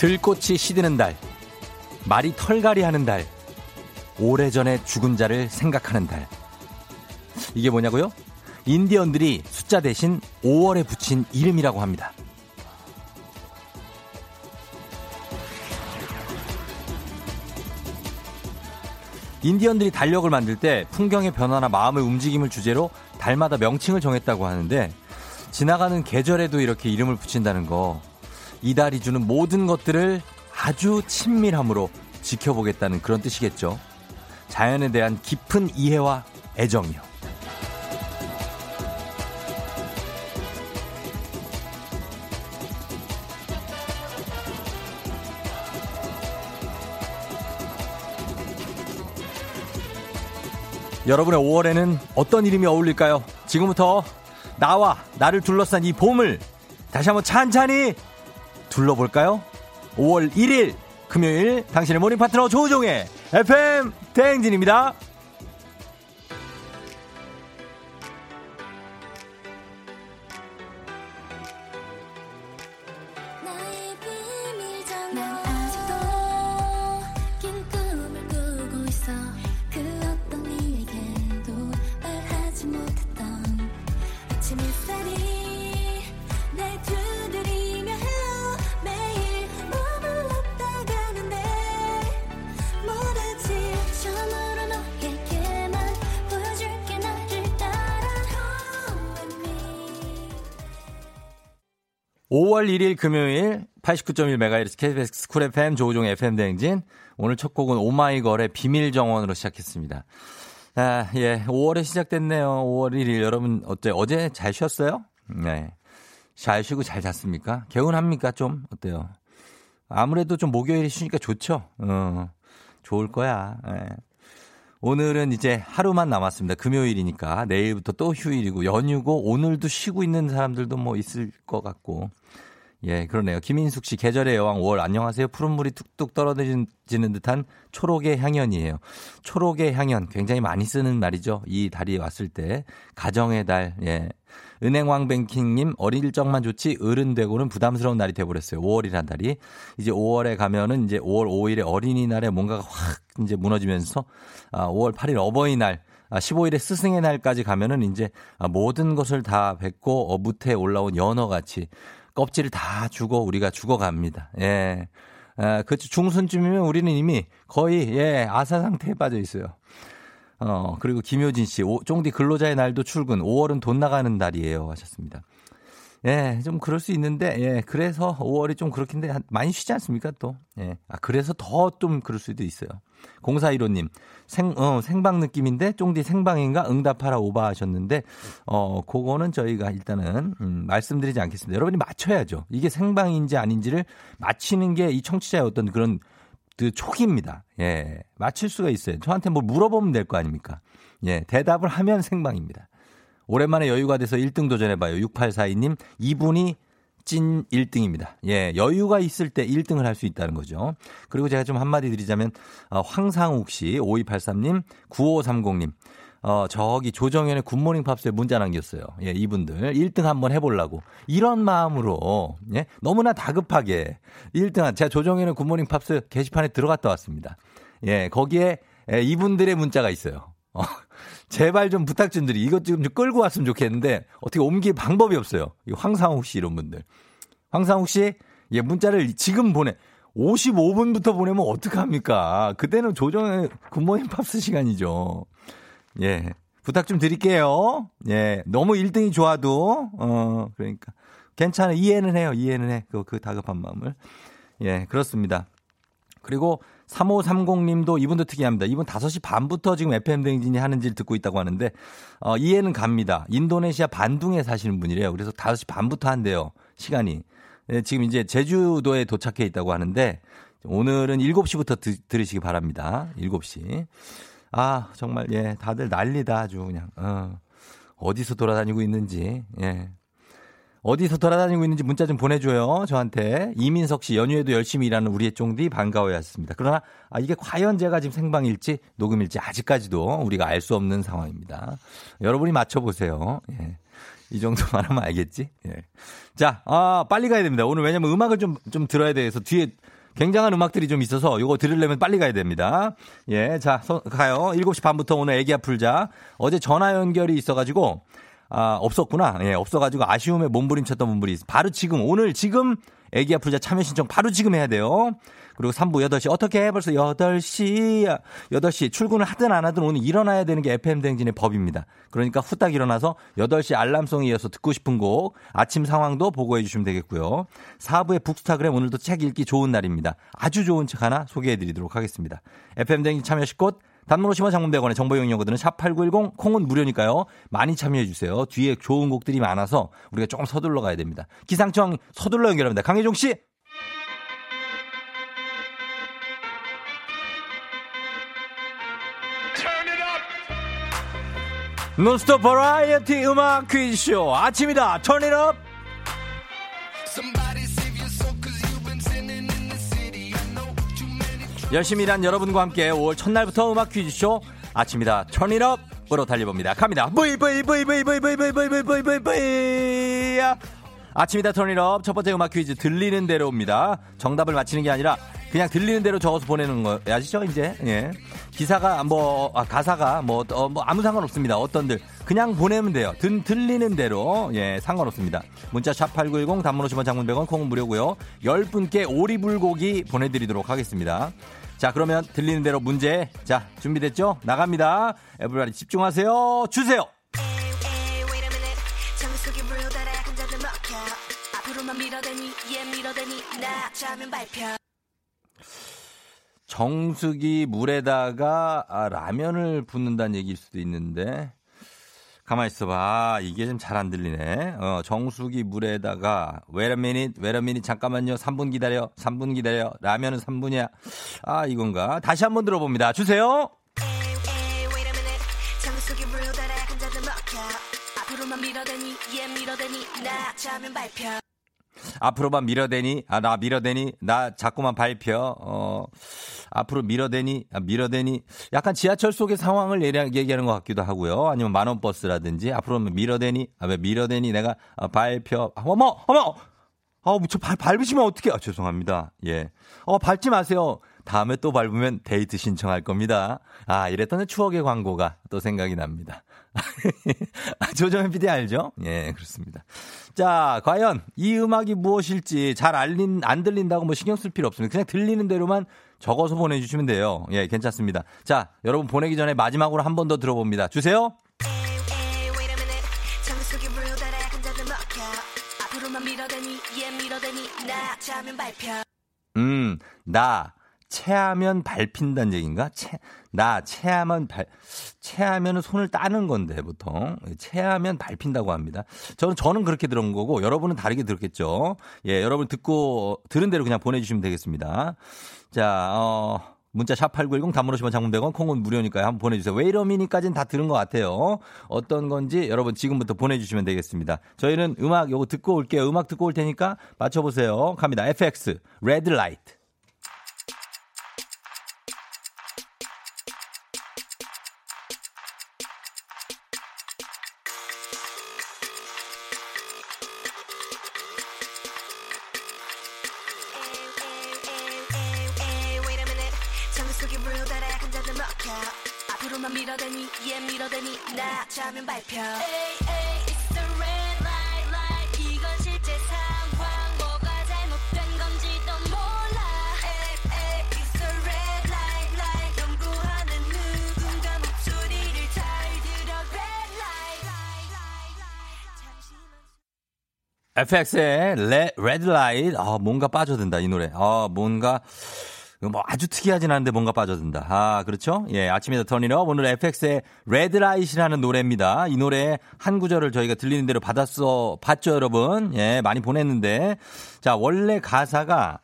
들꽃이 시드는 달, 말이 털갈이 하는 달, 오래전에 죽은 자를 생각하는 달. 이게 뭐냐고요? 인디언들이 숫자 대신 5월에 붙인 이름이라고 합니다. 인디언들이 달력을 만들 때 풍경의 변화나 마음의 움직임을 주제로 달마다 명칭을 정했다고 하는데 지나가는 계절에도 이렇게 이름을 붙인다는 거 이 달이 주는 모든 것들을 아주 친밀함으로 지켜보겠다는 그런 뜻이겠죠. 자연에 대한 깊은 이해와 애정이요. 여러분의 5월에는 어떤 이름이 어울릴까요? 지금부터 나와 나를 둘러싼 이 봄을 다시 한번 찬찬히 둘러볼까요? 5월 1일 금요일 당신의 모닝 파트너 조우종의 FM 대행진입니다. 5월 1일 금요일 89.1MHz KBS 쿨 FM 조우종 FM 대행진. 오늘 첫 곡은 오마이걸의 비밀 정원으로 시작했습니다. 아, 예. 5월에 시작됐네요. 5월 1일. 여러분, 어때? 어제 잘 쉬었어요? 네. 잘 쉬고 잘 잤습니까? 개운합니까? 좀? 어때요? 아무래도 좀 목요일이 쉬니까 좋죠? 어, 좋을 거야. 예. 오늘은 이제 하루만 남았습니다. 금요일이니까. 내일부터 또 휴일이고, 연휴고, 오늘도 쉬고 있는 사람들도 뭐 있을 것 같고. 예, 그러네요. 김인숙 씨, 계절의 여왕 5월 안녕하세요. 푸른 물이 뚝뚝 떨어지는 듯한 초록의 향연이에요. 초록의 향연 굉장히 많이 쓰는 말이죠. 이 달이 왔을 때 가정의 달. 예. 은행왕뱅킹님 어릴 적만 좋지 어른 되고는 부담스러운 날이 돼버렸어요. 5월이란 달이 이제 5월에 가면은 이제 5월 5일에 어린이날에 뭔가가 확 이제 무너지면서 아, 5월 8일 어버이날 아, 15일에 스승의 날까지 가면은 이제 모든 것을 다 뱉고 어, 무태에 올라온 연어같이 껍질을 다 주고 우리가 죽어갑니다. 예. 아, 그 중순쯤이면 우리는 이미 거의 예 아사 상태에 빠져 있어요. 어 그리고 김효진 씨, 오, 쫑디 근로자의 날도 출근. 5월은 돈 나가는 날이에요 하셨습니다. 예, 좀 그럴 수 있는데, 예, 그래서 5월이 좀 그렇긴데, 많이 쉬지 않습니까, 또? 예. 아, 그래서 더 좀 그럴 수도 있어요. 0415님, 생, 어, 생방 느낌인데, 쫑디 생방인가? 응답하라 오바 하셨는데, 어, 그거는 저희가 일단은, 음, 말씀드리지 않겠습니다. 여러분이 맞춰야죠. 이게 생방인지 아닌지를 맞히는 게 이 청취자의 어떤 그런, 그 촉입니다. 예. 맞힐 수가 있어요. 저한테 뭐 물어보면 될 거 아닙니까? 예. 대답을 하면 생방입니다. 오랜만에 여유가 돼서 1등 도전해봐요. 6842님, 이분이 찐 1등입니다. 예, 여유가 있을 때 1등을 할 수 있다는 거죠. 그리고 제가 좀 한마디 드리자면, 어, 황상욱 씨, 5283님, 9530님, 어, 저기 조정현의 굿모닝 팝스에 문자 남겼어요. 예, 이분들 1등 한번 해보려고. 이런 마음으로, 예, 너무나 다급하게 1등 한, 제가 조정현의 굿모닝 팝스 게시판에 들어갔다 왔습니다. 예, 거기에 예, 이분들의 문자가 있어요. 어, 제발 좀 부탁 좀 드리. 이것 좀 끌고 왔으면 좋겠는데 어떻게 옮길 방법이 없어요. 황상욱 씨 이런 분들. 황상욱 씨, 예, 문자를 지금 보내. 55분부터 보내면 어떡합니까? 그때는 조정현의 굿모닝 팝스 시간이죠. 예. 부탁 좀 드릴게요. 예. 너무 1등이 좋아도, 어, 그러니까. 괜찮아. 이해는 해요. 이해는 해. 그, 그 다급한 마음을. 예, 그렇습니다. 그리고 3530님도 이분도 특이합니다. 이분 5시 반부터 지금 FM대행진이 하는지를 듣고 있다고 하는데, 어, 이해는 갑니다. 인도네시아 반둥에 사시는 분이래요. 그래서 5시 반부터 한대요. 시간이. 네, 지금 이제 제주도에 도착해 있다고 하는데, 오늘은 7시부터 드, 들으시기 바랍니다. 7시. 아, 정말, 예, 다들 난리다, 아주 그냥, 어. 어디서 돌아다니고 있는지, 예. 어디서 돌아다니고 있는지 문자 좀 보내줘요. 저한테. 이민석 씨, 연휴에도 열심히 일하는 우리의 쫑디 반가워했습니다. 그러나, 아, 이게 과연 제가 지금 생방일지, 녹음일지 아직까지도 우리가 알 수 없는 상황입니다. 여러분이 맞춰보세요. 예. 이 정도만 하면 알겠지? 예. 자, 아, 빨리 가야 됩니다. 오늘 왜냐면 음악을 좀, 좀 들어야 돼서 뒤에 굉장한 음악들이 좀 있어서 이거 들으려면 빨리 가야 됩니다. 예, 자, 서, 가요. 7시 반부터 오늘 애기야 풀자. 어제 전화 연결이 있어가지고, 아, 없었구나. 예, 없어가지고 아쉬움에 몸부림쳤던 분들이 바로 지금, 오늘 지금 애기야 풀자 참여 신청 바로 지금 해야 돼요. 그리고 3부 8시 어떻게 해? 벌써 8시 8시 출근을 하든 안 하든 오늘 일어나야 되는 게 FM 댕진의 법입니다. 그러니까 후딱 일어나서 8시 알람송에 이어서 듣고 싶은 곡 아침 상황도 보고해 주시면 되겠고요. 4부의 북스타그램 오늘도 책 읽기 좋은 날입니다. 아주 좋은 책 하나 소개해 드리도록 하겠습니다. FM 댕진 참여식 곳 단문 50원 장문대원의 정보 이용료들은 샵8910 콩은 무료니까요. 많이 참여해 주세요. 뒤에 좋은 곡들이 많아서 우리가 조금 서둘러 가야 됩니다. 기상청 서둘러 연결합니다. 강혜종 씨. 논스톱 버라이어티 음악 퀴즈쇼. 아침이다. turn it up 열심히 일한 여러분과 함께 5월 첫날부터 음악 퀴즈쇼. 아침이다. turn it up으로 달려봅니다. 갑니다. 브이 브이 브이 브이 브이 브이 브이 브이 브이 브이 브이 브이 아침이다 turn it up 첫 번째 음악 퀴즈 들리는 대로입니다. 정답을 맞히는 게 아니라 그냥 들리는 대로 적어서 보내는 거 아시죠 이제. 예. 기사가 뭐 아, 가사가 뭐, 어, 뭐 아무 상관없습니다. 어떤들. 그냥 보내면 돼요. 든, 들리는 대로. 예 상관없습니다. 문자 샵 #8910 단문 50원 장문 100원 콩은 무료고요. 10분께 오리불고기 보내드리도록 하겠습니다. 자 그러면 들리는 대로 문제. 자 준비됐죠? 나갑니다. 에브리바디 집중하세요. 주세요 밀어대니 얘 밀어대니 나 자면 발표. 정수기 물에다가 아, 라면을 붓는다는 얘기일 수도 있는데 가만 있어봐. 아, 이게 좀 잘 안 들리네. 어, 정수기 물에다가 wait a minute wait a minute 잠깐만요. 3분 기다려 3분 기다려. 라면은 3분이야. 아 이건가? 다시 한번 들어봅니다. 주세요. 앞으로만 밀어대니 아 나 밀어대니 나 자꾸만 밟혀 어 앞으로 밀어대니 아, 밀어대니 약간 지하철 속의 상황을 얘기하는 것 같기도 하고요 아니면 만원 버스라든지 앞으로만 밀어대니 아 왜 밀어대니 내가 아, 밟혀 아, 어머 어머 아, 저 발, 밟으시면 어떻게, 아, 죄송합니다. 예. 어, 밟지 마세요. 다음에 또 밟으면 데이트 신청할 겁니다. 아, 이랬던 추억의 광고가 또 생각이 납니다. 조정현 PD 알죠? 예, 그렇습니다. 자, 과연 이 음악이 무엇일지 잘 알린, 안 들린다고 뭐 신경 쓸 필요 없습니다. 그냥 들리는 대로만 적어서 보내주시면 돼요. 예, 괜찮습니다. 자, 여러분 보내기 전에 마지막으로 한 번 더 들어봅니다. 주세요. 음, 나, 체하면 밟힌다는 얘기인가? 체, 나 체하면 발, 체하면 손을 따는 건데 보통 체하면 밟힌다고 합니다. 저는 저는 그렇게 들은 거고 여러분은 다르게 들었겠죠. 예, 여러분 듣고 들은 대로 그냥 보내주시면 되겠습니다. 자, 어. 문자 샵8910 단문 50원 장문 100원 콩은 무료니까요. 한번 보내주세요. wait a minute까지는 다 들은 것 같아요. 어떤 건지 여러분 지금부터 보내주시면 되겠습니다. 저희는 음악 요거 듣고 올게요. 음악 듣고 올 테니까 맞춰보세요. 갑니다. FX, Red Light. FX의 Red Light. 아, 뭔가 빠져든다, 이 노래. 아, 뭔가 뭐 아주 특이하진 않은데 뭔가 빠져든다. 아, 그렇죠? 예, 아침에 더니너 오늘 FX의 Red Light라는 노래입니다. 이 노래 한 구절을 저희가 들리는 대로 받았어, 봤죠, 여러분? 예, 많이 보냈는데. 자, 원래 가사가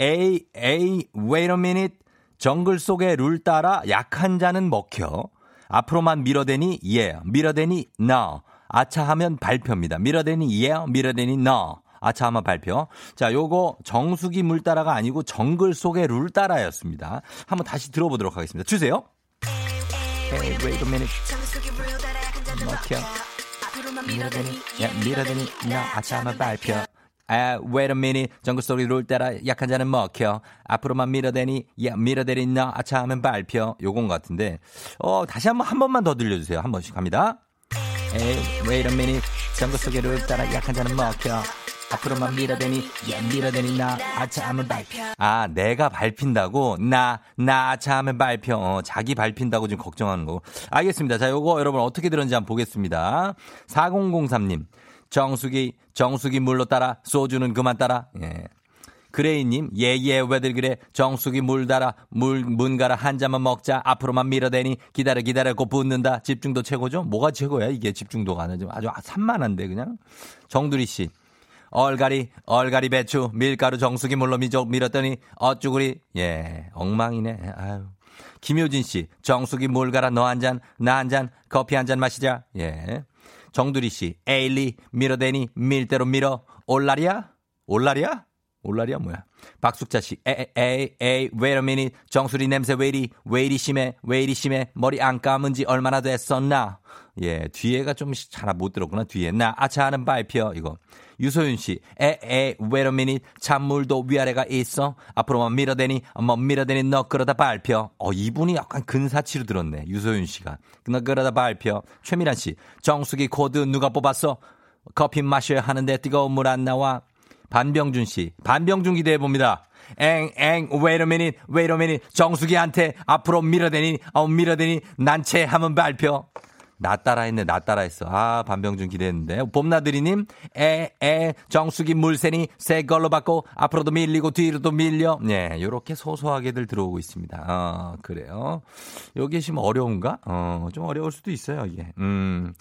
A, A, wait a minute. 정글 속의 룰 따라 약한 자는 먹혀. 앞으로만 밀어대니 yeah, 밀어대니 no. 아차하면 발표입니다. 밀어대니 yeah, 밀어대니 no. 아차하면 발표. 자, 요거 정수기 물 따라가 아니고 정글 속의 룰 따라였습니다. 한번 다시 들어보도록 하겠습니다. 주세요. Hey, wait a minute. 먹혀. 밀어대니, yeah, 밀어대니 no. 아차하면 발표. 아, wait a minute. 정글 소리 룰 따라 약한 자는 먹혀. 앞으로만 밀어대니, 야, 밀어대니, 너, 아차하면 발표. 요건 것 같은데. 어, 다시 한 번, 한 번만 더 들려주세요. 한 번씩 갑니다. 에이, wait a minute. 정글 속의 룰 따라 약한 자는 먹혀. 앞으로만 밀어대니, 야, 밀어대니, 나, 아차하면 발표. 아, 내가 밟힌다고? 나, 나, 아차하면 발표. 어, 자기 밟힌다고 지금 걱정하는 거. 알겠습니다. 자, 요거 여러분 어떻게 들었는지 한번 보겠습니다. 4003님. 정수기, 정수기 물로 따라, 소주는 그만 따라. 예. 그레이님, 예, 예, 왜들 그래. 정수기 물 따라, 물, 문 가라, 한 잔만 먹자. 앞으로만 밀어대니, 기다려, 기다려, 고 붙는다. 집중도 최고죠? 뭐가 최고야? 이게 집중도가 안 하죠. 아주 산만한데, 그냥. 정두리 씨. 얼갈이, 얼갈이 배추, 밀가루 정수기 물로 미적 밀었더니, 어쭈구리. 예, 엉망이네. 아유. 김효진 씨, 정수기 물 가라, 너한 잔, 나 한 잔, 커피 한 잔 마시자. 예. 정두리 씨, 에일리, 밀어대니, 밀대로 밀어. 올라리야? 올라리야? 올라리야 뭐야? 박숙자 씨, 에이, 에이, 에이, wait a minute. 정수리 냄새 왜 이리, 왜 이리 심해, 왜 이리 심해. 머리 안 감은 지 얼마나 됐었나? 예, 뒤에가 좀 잘 못 들었구나, 뒤에. 나 아차하는 발표, 이거. 유소윤 씨, 에, 에, wait a minute. 찬물도 위아래가 있어. 앞으로만 밀어대니, 뭐 밀어대니 너 그러다 발표. 어, 이분이 약간 근사치로 들었네, 유소윤 씨가. 너 그러다 발표. 최미란 씨, 정수기 코드 누가 뽑았어? 커피 마셔야 하는데 뜨거운 물 안 나와. 반병준 씨, 반병준 기대해 봅니다. 엥, 엥, wait a minute, wait a minute. 정수기한테 앞으로 밀어대니, 어, 밀어대니, 난체 하면 발표. 나 따라 했네, 나 따라 했어. 아, 반병준 기대했는데. 봄나들이님, 에, 에, 정수기 물새니 새 걸로 받고, 앞으로도 밀리고 뒤로도 밀려. 네, 요렇게 소소하게들 들어오고 있습니다. 어, 그래요. 여기 지금 어려운가? 어, 좀 어려울 수도 있어요, 이게. 음.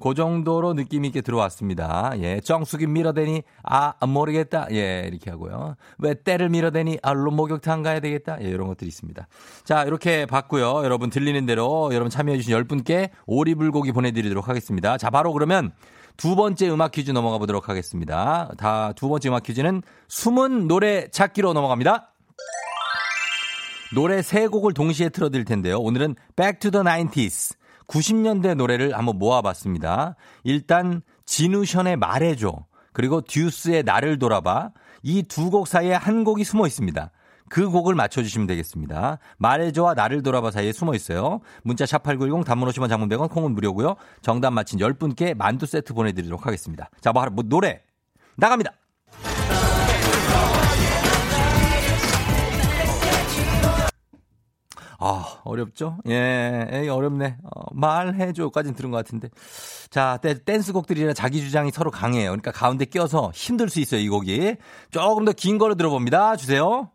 그 정도로 느낌 있게 들어왔습니다. 예, 정수기 밀어대니 아 모르겠다. 예, 이렇게 하고요. 왜 때를 밀어대니 알로 목욕탕 가야 되겠다. 예, 이런 것들이 있습니다. 자, 이렇게 봤고요. 여러분 들리는 대로 여러분 참여해 주신 10분께 오리불고기 보내 드리도록 하겠습니다. 자, 바로 그러면 두 번째 음악 퀴즈 넘어가 보도록 하겠습니다. 다 두 번째 음악 퀴즈는 숨은 노래 찾기로 넘어갑니다. 노래 세 곡을 동시에 틀어 드릴 텐데요. 오늘은 Back to the 90s. 90년대 노래를 한번 모아봤습니다. 일단 진우션의 말해줘 그리고 듀스의 나를 돌아봐 이 두 곡 사이에 한 곡이 숨어 있습니다. 그 곡을 맞춰주시면 되겠습니다. 말해줘와 나를 돌아봐 사이에 숨어 있어요. 문자 샵8910 단문 50원 장문 100원 콩은 무료고요. 정답 맞힌 10분께 만두 세트 보내드리도록 하겠습니다. 자, 뭐, 뭐 노래 나갑니다. 아, 어렵죠? 예, 에이, 어렵네. 어, 말해줘까지는 들은 것 같은데. 자, 댄스곡들이라 자기 주장이 서로 강해요. 그러니까 가운데 껴서 힘들 수 있어요, 이 곡이. 조금 더긴 거로 들어봅니다. 주세요.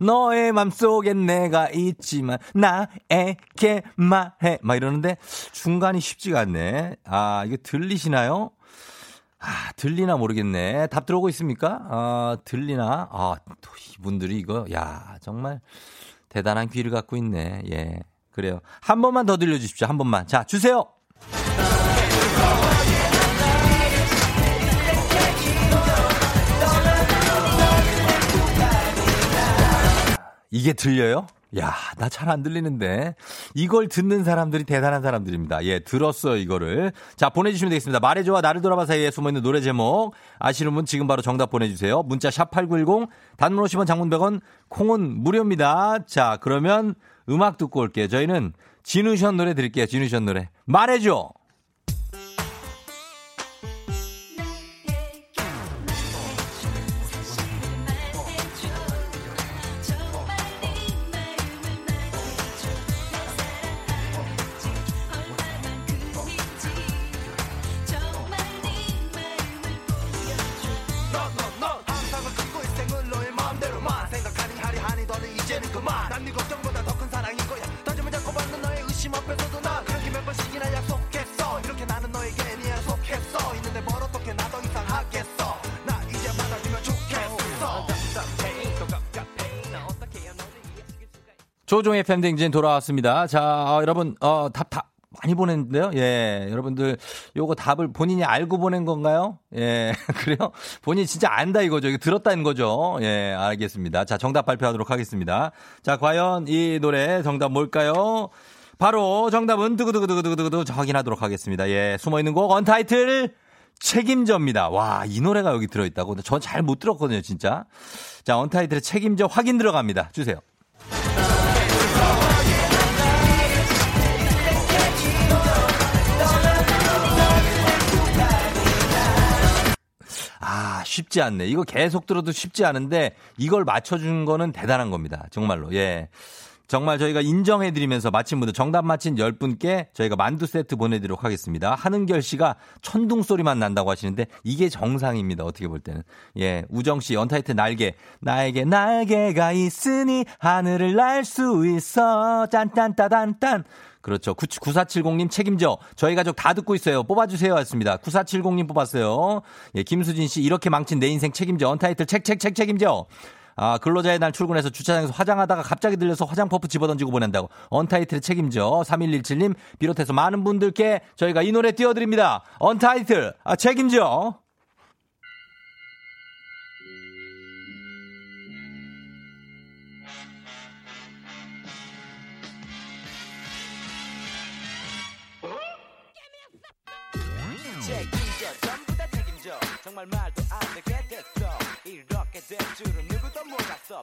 너의 맘속엔 내가 있지만 나에게 말해 막 이러는데 중간이 쉽지가 않네. 아 이게 들리시나요? 아 들리나 모르겠네. 답 들어오고 있습니까? 아 들리나? 아 또 이분들이 이거 야 정말 대단한 귀를 갖고 있네. 예 그래요. 한 번만 더 들려주십시오. 한 번만. 자 주세요. 이게 들려요? 야, 나 잘 안 들리는데. 이걸 듣는 사람들이 대단한 사람들입니다. 예, 들었어요, 이거를. 자, 보내주시면 되겠습니다. 말해줘와 나를 돌아봐 사이에 숨어있는 노래 제목. 아시는 분 지금 바로 정답 보내주세요. 문자 샵8910, 단문 50원 장문 100원, 콩은 무료입니다. 자, 그러면 음악 듣고 올게요. 저희는 진우션 노래 드릴게요. 진우션 노래. 말해줘! 조종의 팬댕진 돌아왔습니다. 자, 어, 여러분, 어, 답, 답, 많이 보냈는데요. 예, 여러분들 요거 답을 본인이 알고 보낸 건가요? 예, 그래요? 본인이 진짜 안다 이거죠. 이거 들었다는 거죠. 예, 알겠습니다. 자, 정답 발표하도록 하겠습니다. 자, 과연 이 노래 정답 뭘까요? 바로 정답은 두구두구두구두구두구 확인하도록 하겠습니다. 예, 숨어 있는 곡 언타이틀 책임져입니다. 와, 이 노래가 여기 들어있다고. 전 잘 못 들었거든요, 진짜. 자, 언타이틀의 책임져 확인 들어갑니다. 주세요. 쉽지 않네. 이거 계속 들어도 쉽지 않은데 이걸 맞춰준 거는 대단한 겁니다. 정말로. 예. 정말 저희가 인정해드리면서 마친 분들 정답 맞힌 10분께 저희가 만두 세트 보내드리도록 하겠습니다. 하는결 씨가 천둥 소리만 난다고 하시는데 이게 정상입니다. 어떻게 볼 때는. 예, 우정 씨 언타이틀 날개. 나에게 날개가 있으니 하늘을 날 수 있어. 짠짠따단딴. 그렇죠. 9470님 책임져. 저희 가족 다 듣고 있어요. 뽑아주세요. 했습니다. 9470님 뽑았어요. 예, 김수진 씨 이렇게 망친 내 인생 책임져. 언타이틀 책, 책, 책 책임져. 아, 근로자의 날 출근해서 주차장에서 화장하다가 갑자기 들려서 화장 퍼프 집어던지고 보낸다고. 언타이틀 책임져. 3117님 비롯해서 많은 분들께 저희가 이 노래 띄워드립니다. 언타이틀, 아, 책임져. 책임져 정말 말도 안 되게 됐어. 이렇게 될 줄은 누구도 몰랐어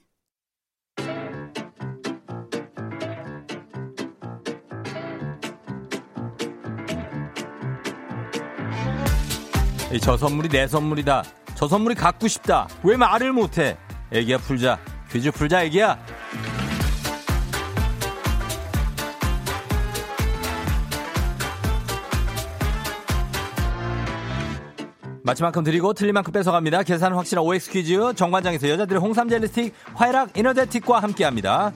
저 선물이 내 선물이다. 저 선물이 갖고 싶다. 왜 말을 못해? 애기야 풀자. 퀴즈 풀자 애기야. 맞힌 만큼 드리고 틀린 만큼 뺏어갑니다. 계산 확실한 OX 퀴즈 정관장에서 여자들의 홍삼 젤리 스틱 화이락 이너제틱과 함께합니다.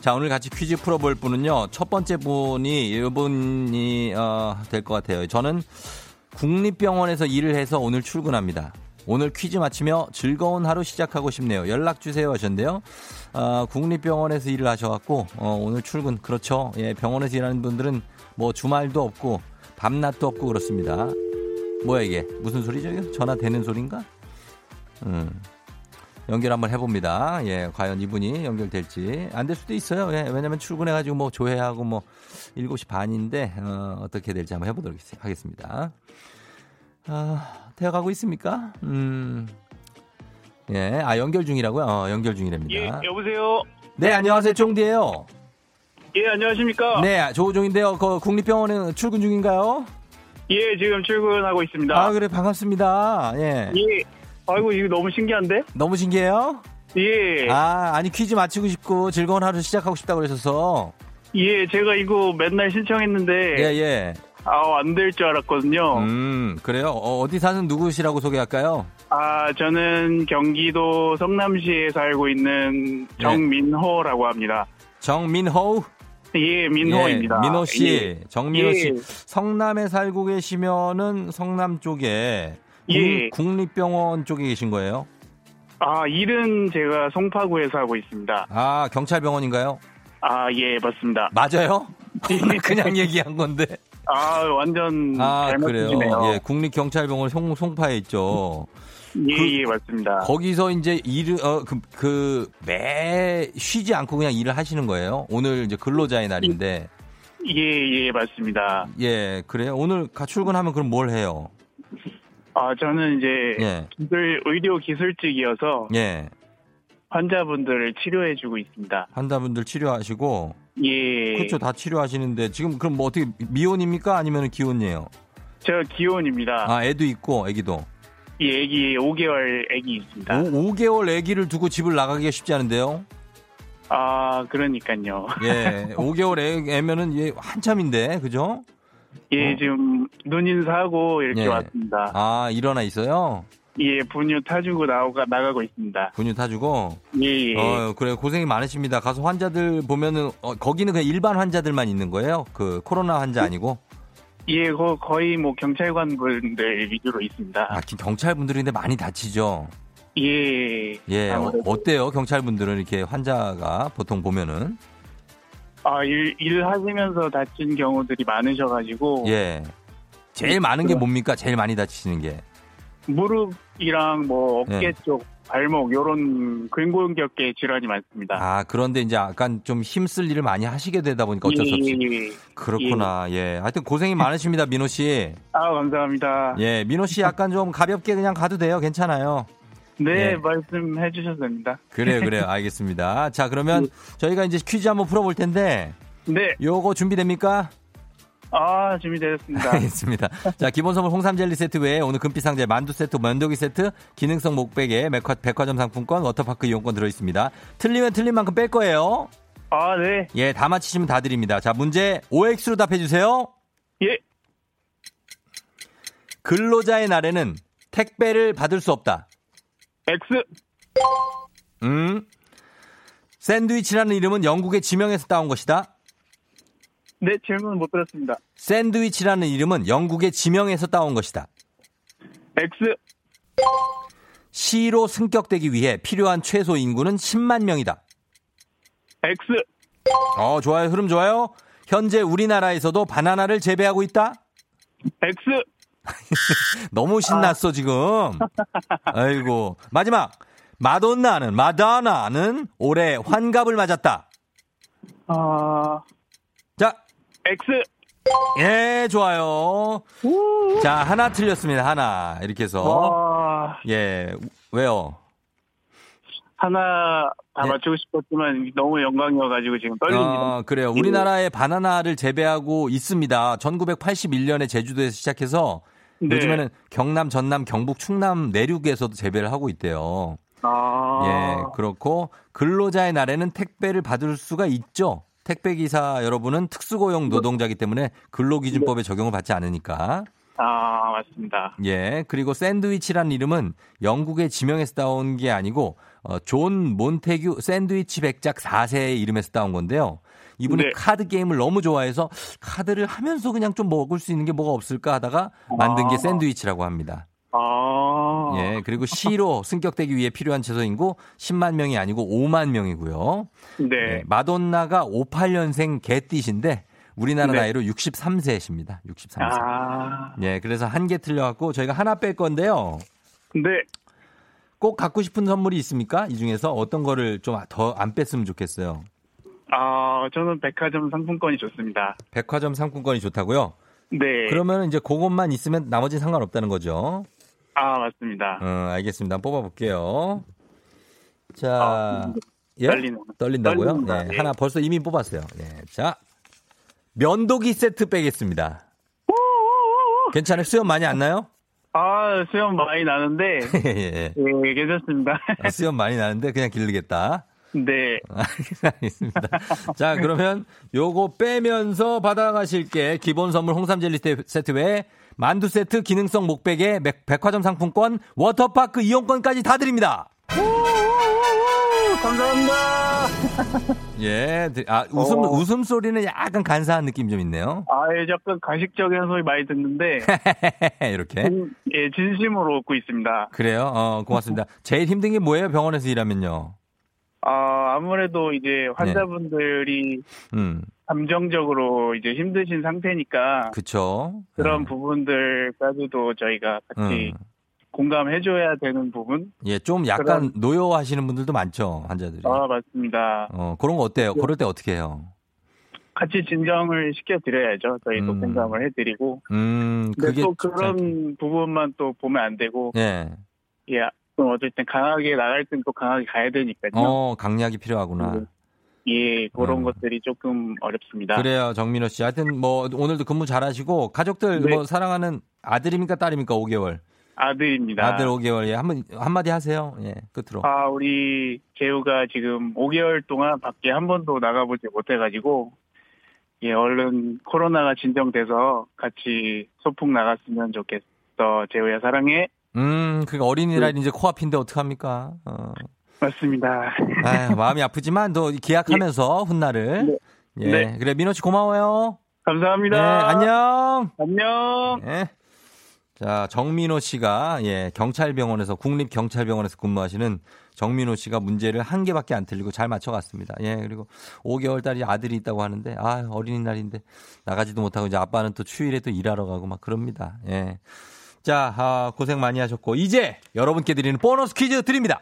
자 오늘 같이 퀴즈 풀어볼 분은요 첫 번째 분이 이분이 어, 될 것 같아요. 저는 국립병원에서 일을 해서 오늘 출근합니다. 오늘 퀴즈 맞히며 즐거운 하루 시작하고 싶네요. 연락 주세요 하셨는데요. 어, 국립병원에서 일을 하셔갖고 어, 오늘 출근 그렇죠. 예, 병원에서 일하는 분들은 뭐 주말도 없고 밤낮도 없고 그렇습니다. 뭐야 이게 무슨 소리죠? 전화 되는 소린가? 음. 연결 한번 해봅니다. 예, 과연 이분이 연결될지 안 될 수도 있어요. 예, 왜냐면 출근해가지고 뭐 조회하고 뭐 7시 반인데 어, 어떻게 될지 한번 해보도록 하겠습니다. 아, 되어가고 있습니까? 음. 예, 아, 연결 중이라고요? 어, 연결 중이랍니다. 예, 여보세요. 네, 안녕하세요. 쫑디예요 예, 안녕하십니까? 네, 조우종인데요. 그 국립병원에 출근 중인가요? 예, 지금 출근하고 있습니다. 아, 그래, 반갑습니다. 예. 예. 아이고, 이거 너무 신기한데? 너무 신기해요? 예. 아, 아니, 퀴즈 맞히고 싶고 즐거운 하루 시작하고 싶다고 그러셔서. 예, 제가 이거 맨날 신청했는데. 예, 예. 아, 안 될 줄 알았거든요. 음, 그래요? 어, 어디 사는 누구시라고 소개할까요? 아, 저는 경기도 성남시에 살고 있는 네. 정민호라고 합니다. 정민호? 예, 민호입니다. 예, 민호 씨. 예. 정민호 씨. 예. 성남에 살고 계시면은 성남 쪽에 예. 국,立병원 쪽에 계신 거예요? 아, 일은 제가 송파구에서 하고 있습니다. 아, 경찰병원인가요? 아, 예, 맞습니다. 맞아요? 그냥 얘기한 건데. 아, 완전 아, 잘 그래요. 맞추시네요. 예, 국립경찰병원 송, 송파에 있죠. 예, 그- 예, 맞습니다. 거기서 이제 일을, 어, 그, 그, 매, 쉬지 않고 그냥 일을 하시는 거예요? 오늘 이제 근로자의 날인데. 예, 예, 맞습니다. 예, 그래요? 오늘 가 출근하면 그럼 뭘 해요? 아, 저는 이제 예, 기술, 의료 기술직이어서 예. 환자분들을 치료해주고 있습니다. 환자분들 치료하시고, 예. 그렇죠. 다 치료하시는데 지금 그럼 뭐 어떻게 미혼입니까? 아니면 기혼이에요? 저 기혼입니다. 아, 애도 있고 애기도. 이 애기 5개월 애기 있습니다. 오, 5개월 애기를 두고 집을 나가기가 쉽지 않은데요. 아, 그러니까요. 예. 5개월 애, 애면은 예, 한참인데. 그죠? 예, 어. 지금 눈 인사하고 이렇게 예. 왔습니다. 아, 일어나 있어요. 예, 분유 타주고 나오가 나가고 있습니다. 분유 타주고. 예, 예. 어, 그래 고생이 많으십니다. 가서 환자들 보면은 어, 거기는 그냥 일반 환자들만 있는 거예요. 그 코로나 환자 아니고. 예, 거, 거의 뭐 경찰관 분들 위주로 있습니다. 아, 기- 경찰 분들인데 많이 다치죠. 예. 예. 어, 아무래도. 어때요? 경찰 분들은 이렇게 환자가 보통 보면은 아, 일, 일하시면서 다친 경우들이 많으셔가지고. 예. 제일 많은 게 뭡니까? 제일 많이 다치시는 게. 무릎이랑 뭐 어깨 예. 쪽, 발목, 요런 근골격계 질환이 많습니다. 아, 그런데 이제 약간 좀 힘쓸 일을 많이 하시게 되다 보니까 어쩔 수 없이. 예, 예, 예. 그렇구나. 예. 하여튼 고생이 많으십니다, 민호 씨. 아, 감사합니다. 예. 민호 씨 약간 좀 가볍게 그냥 가도 돼요. 괜찮아요. 네, 예. 말씀해 주셔도 됩니다. 그래요, 그래요. 알겠습니다. 자, 그러면 저희가 이제 퀴즈 한번 풀어볼 텐데 네. 요거 준비됩니까? 아, 준비되었습니다. 알겠습니다. 자, 기본 선물 홍삼 젤리 세트 외에 오늘 금빛 상자에 만두 세트, 면도기 세트, 기능성 목베개, 백화, 백화점 상품권, 워터파크 이용권 들어 있습니다. 틀리면 틀린 만큼 뺄 거예요. 아, 네. 예, 다 맞히시면 다 드립니다. 자, 문제 OX로 답해 주세요. 예. 근로자의 날에는 택배를 받을 수 없다. X. 음. 샌드위치라는 이름은 영국의 지명에서 따온 것이다. 네, 질문 못 들었습니다. 샌드위치라는 이름은 영국의 지명에서 따온 것이다. X. 시로 승격되기 위해 필요한 최소 인구는 10만 명이다. X. 어, 좋아요. 흐름 좋아요. 현재 우리나라에서도 바나나를 재배하고 있다. X. 너무 신났어, 지금. 아이고. 마지막. 마돈나는, 마다나는 올해 환갑을 맞았다. 아, 자, X. 예, 좋아요. 자, 하나 틀렸습니다. 하나. 이렇게 해서. 와, 예, 왜요? 하나 다 네. 맞추고 싶었지만 너무 영광이어가지고 지금 떨립니다. 어, 그래요. 우리나라에 바나나를 재배하고 있습니다. 1981년에 제주도에서 시작해서 네. 요즘에는 경남, 전남, 경북, 충남 내륙에서도 재배를 하고 있대요. 아, 예, 그렇고 근로자의 날에는 택배를 받을 수가 있죠. 택배 기사 여러분은 특수고용 노동자기 때문에 근로기준법에 적용을 받지 않으니까. 아, 맞습니다. 예, 그리고 샌드위치란 이름은 영국의 지명에서 따온 게 아니고 어, 존 몬테규 샌드위치 백작 4세의 이름에서 따온 건데요. 이분이 네. 카드 게임을 너무 좋아해서 카드를 하면서 그냥 좀 먹을 수 있는 게 뭐가 없을까 하다가 만든 게 아. 샌드위치라고 합니다. 아, 예, 그리고 C로 승격되기 위해 필요한 최소 인구 10만 명이 아니고 5만 명이고요. 네. 예, 마돈나가 58년생 개띠신데 우리나라 네. 나이로 63세십니다. 63세. 아, 예, 그래서 한 개 틀려갖고 저희가 하나 뺄 건데요. 네. 꼭 갖고 싶은 선물이 있습니까? 이 중에서 어떤 거를 좀 더 안 뺐으면 좋겠어요. 아, 저는 백화점 상품권이 좋습니다. 백화점 상품권이 좋다고요? 네. 그러면 이제 그것만 있으면 나머지는 상관없다는 거죠. 아, 맞습니다. 어, 알겠습니다. 뽑아볼게요. 자, 아, 예? 떨리네요. 떨린다고요? 떨립니다. 네, 네. 하나 벌써 이미 뽑았어요. 네, 자, 면도기 세트 빼겠습니다. 괜찮아요? 수염 많이 안 나요? 아, 수염 많이 나는데, 예, 예. 예, 괜찮습니다. 아, 수염 많이 나는데 그냥 기르겠다. 네. 알겠습니다. 자, 그러면 요거 빼면서 받아가실 게 기본 선물 홍삼 젤리 세트 외에 만두 세트, 기능성 목베개, 백- 백화점 상품권, 워터파크 이용권까지 다 드립니다. 감사합니다. 예, 드- 아, 웃음, 어. 웃음 소리는 약간 간사한 느낌 좀 있네요. 아, 예, 약간 가식적인 소리 많이 듣는데, 이렇게. 진- 예, 진심으로 웃고 있습니다. 그래요? 어, 고맙습니다. 제일 힘든 게 뭐예요? 병원에서 일하면요. 아, 아무래도 이제 환자분들이 음, 감정적으로 이제 힘드신 상태니까 그쵸. 그런 음, 부분들까지도 저희가 같이 음. 공감해줘야 되는 부분? 예, 좀 약간 노여워하시는 분들도 많죠, 환자들이. 아, 맞습니다. 어, 그런 거 어때요? 그럴 때 어떻게 해요? 같이 진정을 시켜드려야죠. 저희도 음. 공감을 해드리고. 음, 그게 또 그런 부분만 또 보면 안 되고, 예. 예, 좀땐 강하게 나갈 땐 또 강하게 가야 되니까요. 어, 강약이 필요하구나. 네. 예, 그런 음. 것들이 조금 어렵습니다. 그래요, 정민호 씨. 하여튼 뭐 오늘도 근무 잘하시고 가족들 네. 뭐 사랑하는 아들입니까 딸입니까 5개월. 아들입니다. 아들 5개월 예 한번 한마디 하세요. 예 끝으로. 아, 우리 재우가 지금 5개월 동안 밖에 한 번도 나가보지 못해가지고, 예, 얼른 코로나가 진정돼서 같이 소풍 나갔으면 좋겠어. 재우야, 사랑해. 음, 그 어린이날 이제 코앞인데 어떡합니까? 어. 맞습니다. 아유, 마음이 아프지만 또 계약하면서 훗날을. 네. 예. 네. 그래 민호 씨 고마워요. 네, 감사합니다. 안녕. 안녕. 예. 자, 정민호 씨가 예, 경찰병원에서 국립 경찰병원에서 근무하시는 정민호 씨가 문제를 한 개밖에 안 틀리고 잘 맞춰 갔습니다. 예. 그리고 5개월 딸이 아들이 있다고 하는데 아, 어린이날인데 나가지도 못하고 이제 아빠는 또 추일에 또 일하러 가고 막 그럽니다. 예. 자, 아, 고생 많이 하셨고 이제 여러분께 드리는 보너스 퀴즈 드립니다.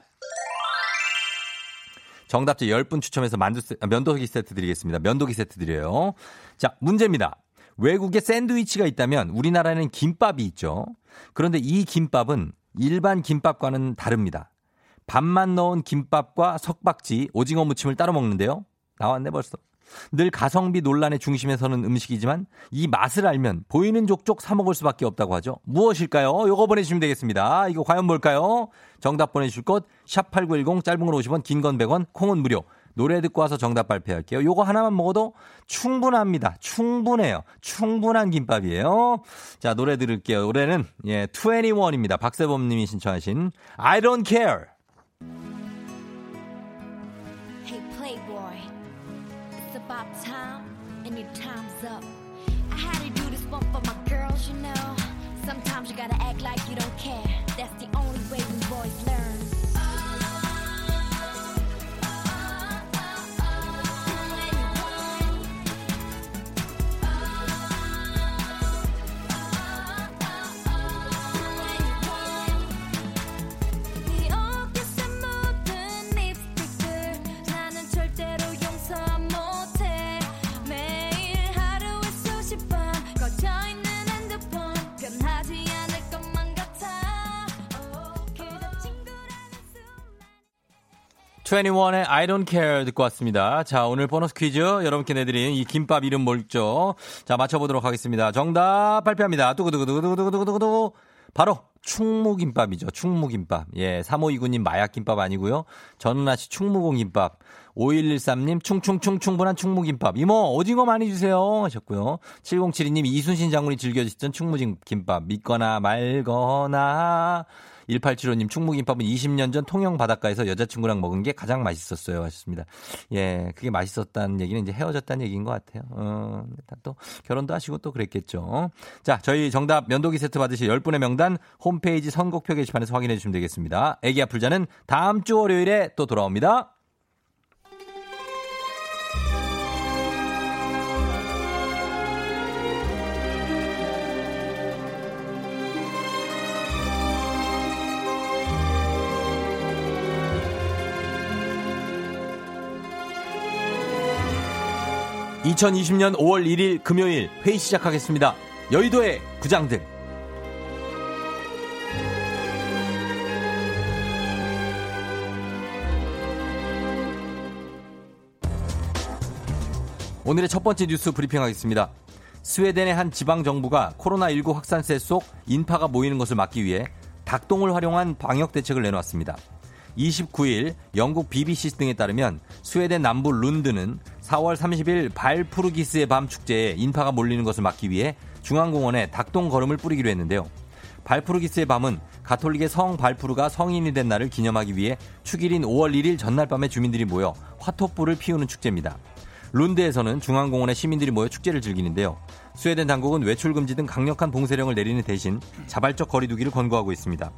정답자 10분 추첨해서 만두 세, 아, 면도기 세트 드리겠습니다. 면도기 세트 드려요. 자, 문제입니다. 외국에 샌드위치가 있다면 우리나라에는 김밥이 있죠. 그런데 이 김밥은 일반 김밥과는 다릅니다. 밥만 넣은 김밥과 석박지, 오징어 무침을 따로 먹는데요. 나왔네 벌써. 늘 가성비 논란의 중심에 서는 음식이지만 이 맛을 알면 보이는 족족 사 먹을 수밖에 없다고 하죠. 무엇일까요? 요거 보내주시면 되겠습니다. 이거 과연 뭘까요? 정답 보내주실 곳 샵8910 짧은 건 50원 긴 건 100원 콩은 무료. 노래 듣고 와서 정답 발표할게요. 요거 하나만 먹어도 충분합니다. 충분해요. 충분한 김밥이에요. 자, 노래 들을게요. 노래는 예, 21입니다. 박세범 님이 신청하신 I don't care. 21의 I don't care 듣고 왔습니다. 자, 오늘 보너스 퀴즈 여러분께 내드린 이 김밥 이름 뭘죠? 자, 맞춰보도록 하겠습니다. 정답 발표합니다. 두구두구두구두구두구두구두구. 바로 충무김밥이죠. 충무김밥. 예, 3529님 마약김밥 아니고요. 전은아 씨 충무공김밥. 5113님 충충충 충분한 충무김밥. 이모 오징어 많이 주세요 하셨고요. 7072님 이순신 장군이 즐겨 드시던 충무김밥. 믿거나 말거나. 1875님 충무김밥은 20년 전 통영 바닷가에서 여자친구랑 먹은 게 가장 맛있었어요 하셨습니다. 예, 그게 맛있었다는 얘기는 이제 헤어졌다는 얘기인 것 같아요. 어, 다또 결혼도 하시고 또 그랬겠죠. 자, 저희 정답 면도기 세트 받으실 10분의 명단 홈페이지 선곡표 게시판에서 확인해 주시면 되겠습니다. 애기 아플 자는 다음 주 월요일에 또 돌아옵니다. (2020년 5월 1일) 금요일 회의 시작하겠습니다 여의도의 부장들 오늘의 첫 번째 뉴스 브리핑하겠습니다. 스웨덴의 한 지방 정부가 코로나19 확산세 속 인파가 모이는 것을 막기 위해 닭똥을 활용한 방역 대책을 내놓았습니다. 29일 영국 BBC 등에 따르면 스웨덴 남부 룬드는 4월 30일 발푸르기스의 밤 축제에 인파가 몰리는 것을 막기 위해 중앙공원에 닭똥 걸음을 뿌리기로 했는데요. 발푸르기스의 밤은 가톨릭의 성 발푸르가 성인이 된 날을 기념하기 위해 축일인 5월 1일 전날 밤에 주민들이 모여 화토불을 피우는 축제입니다. 룬드에서는 중앙공원에 시민들이 모여 축제를 즐기는데요. 스웨덴 당국은 외출 금지 등 강력한 봉쇄령을 내리는 대신 자발적 거리두기를 권고하고 있습니다.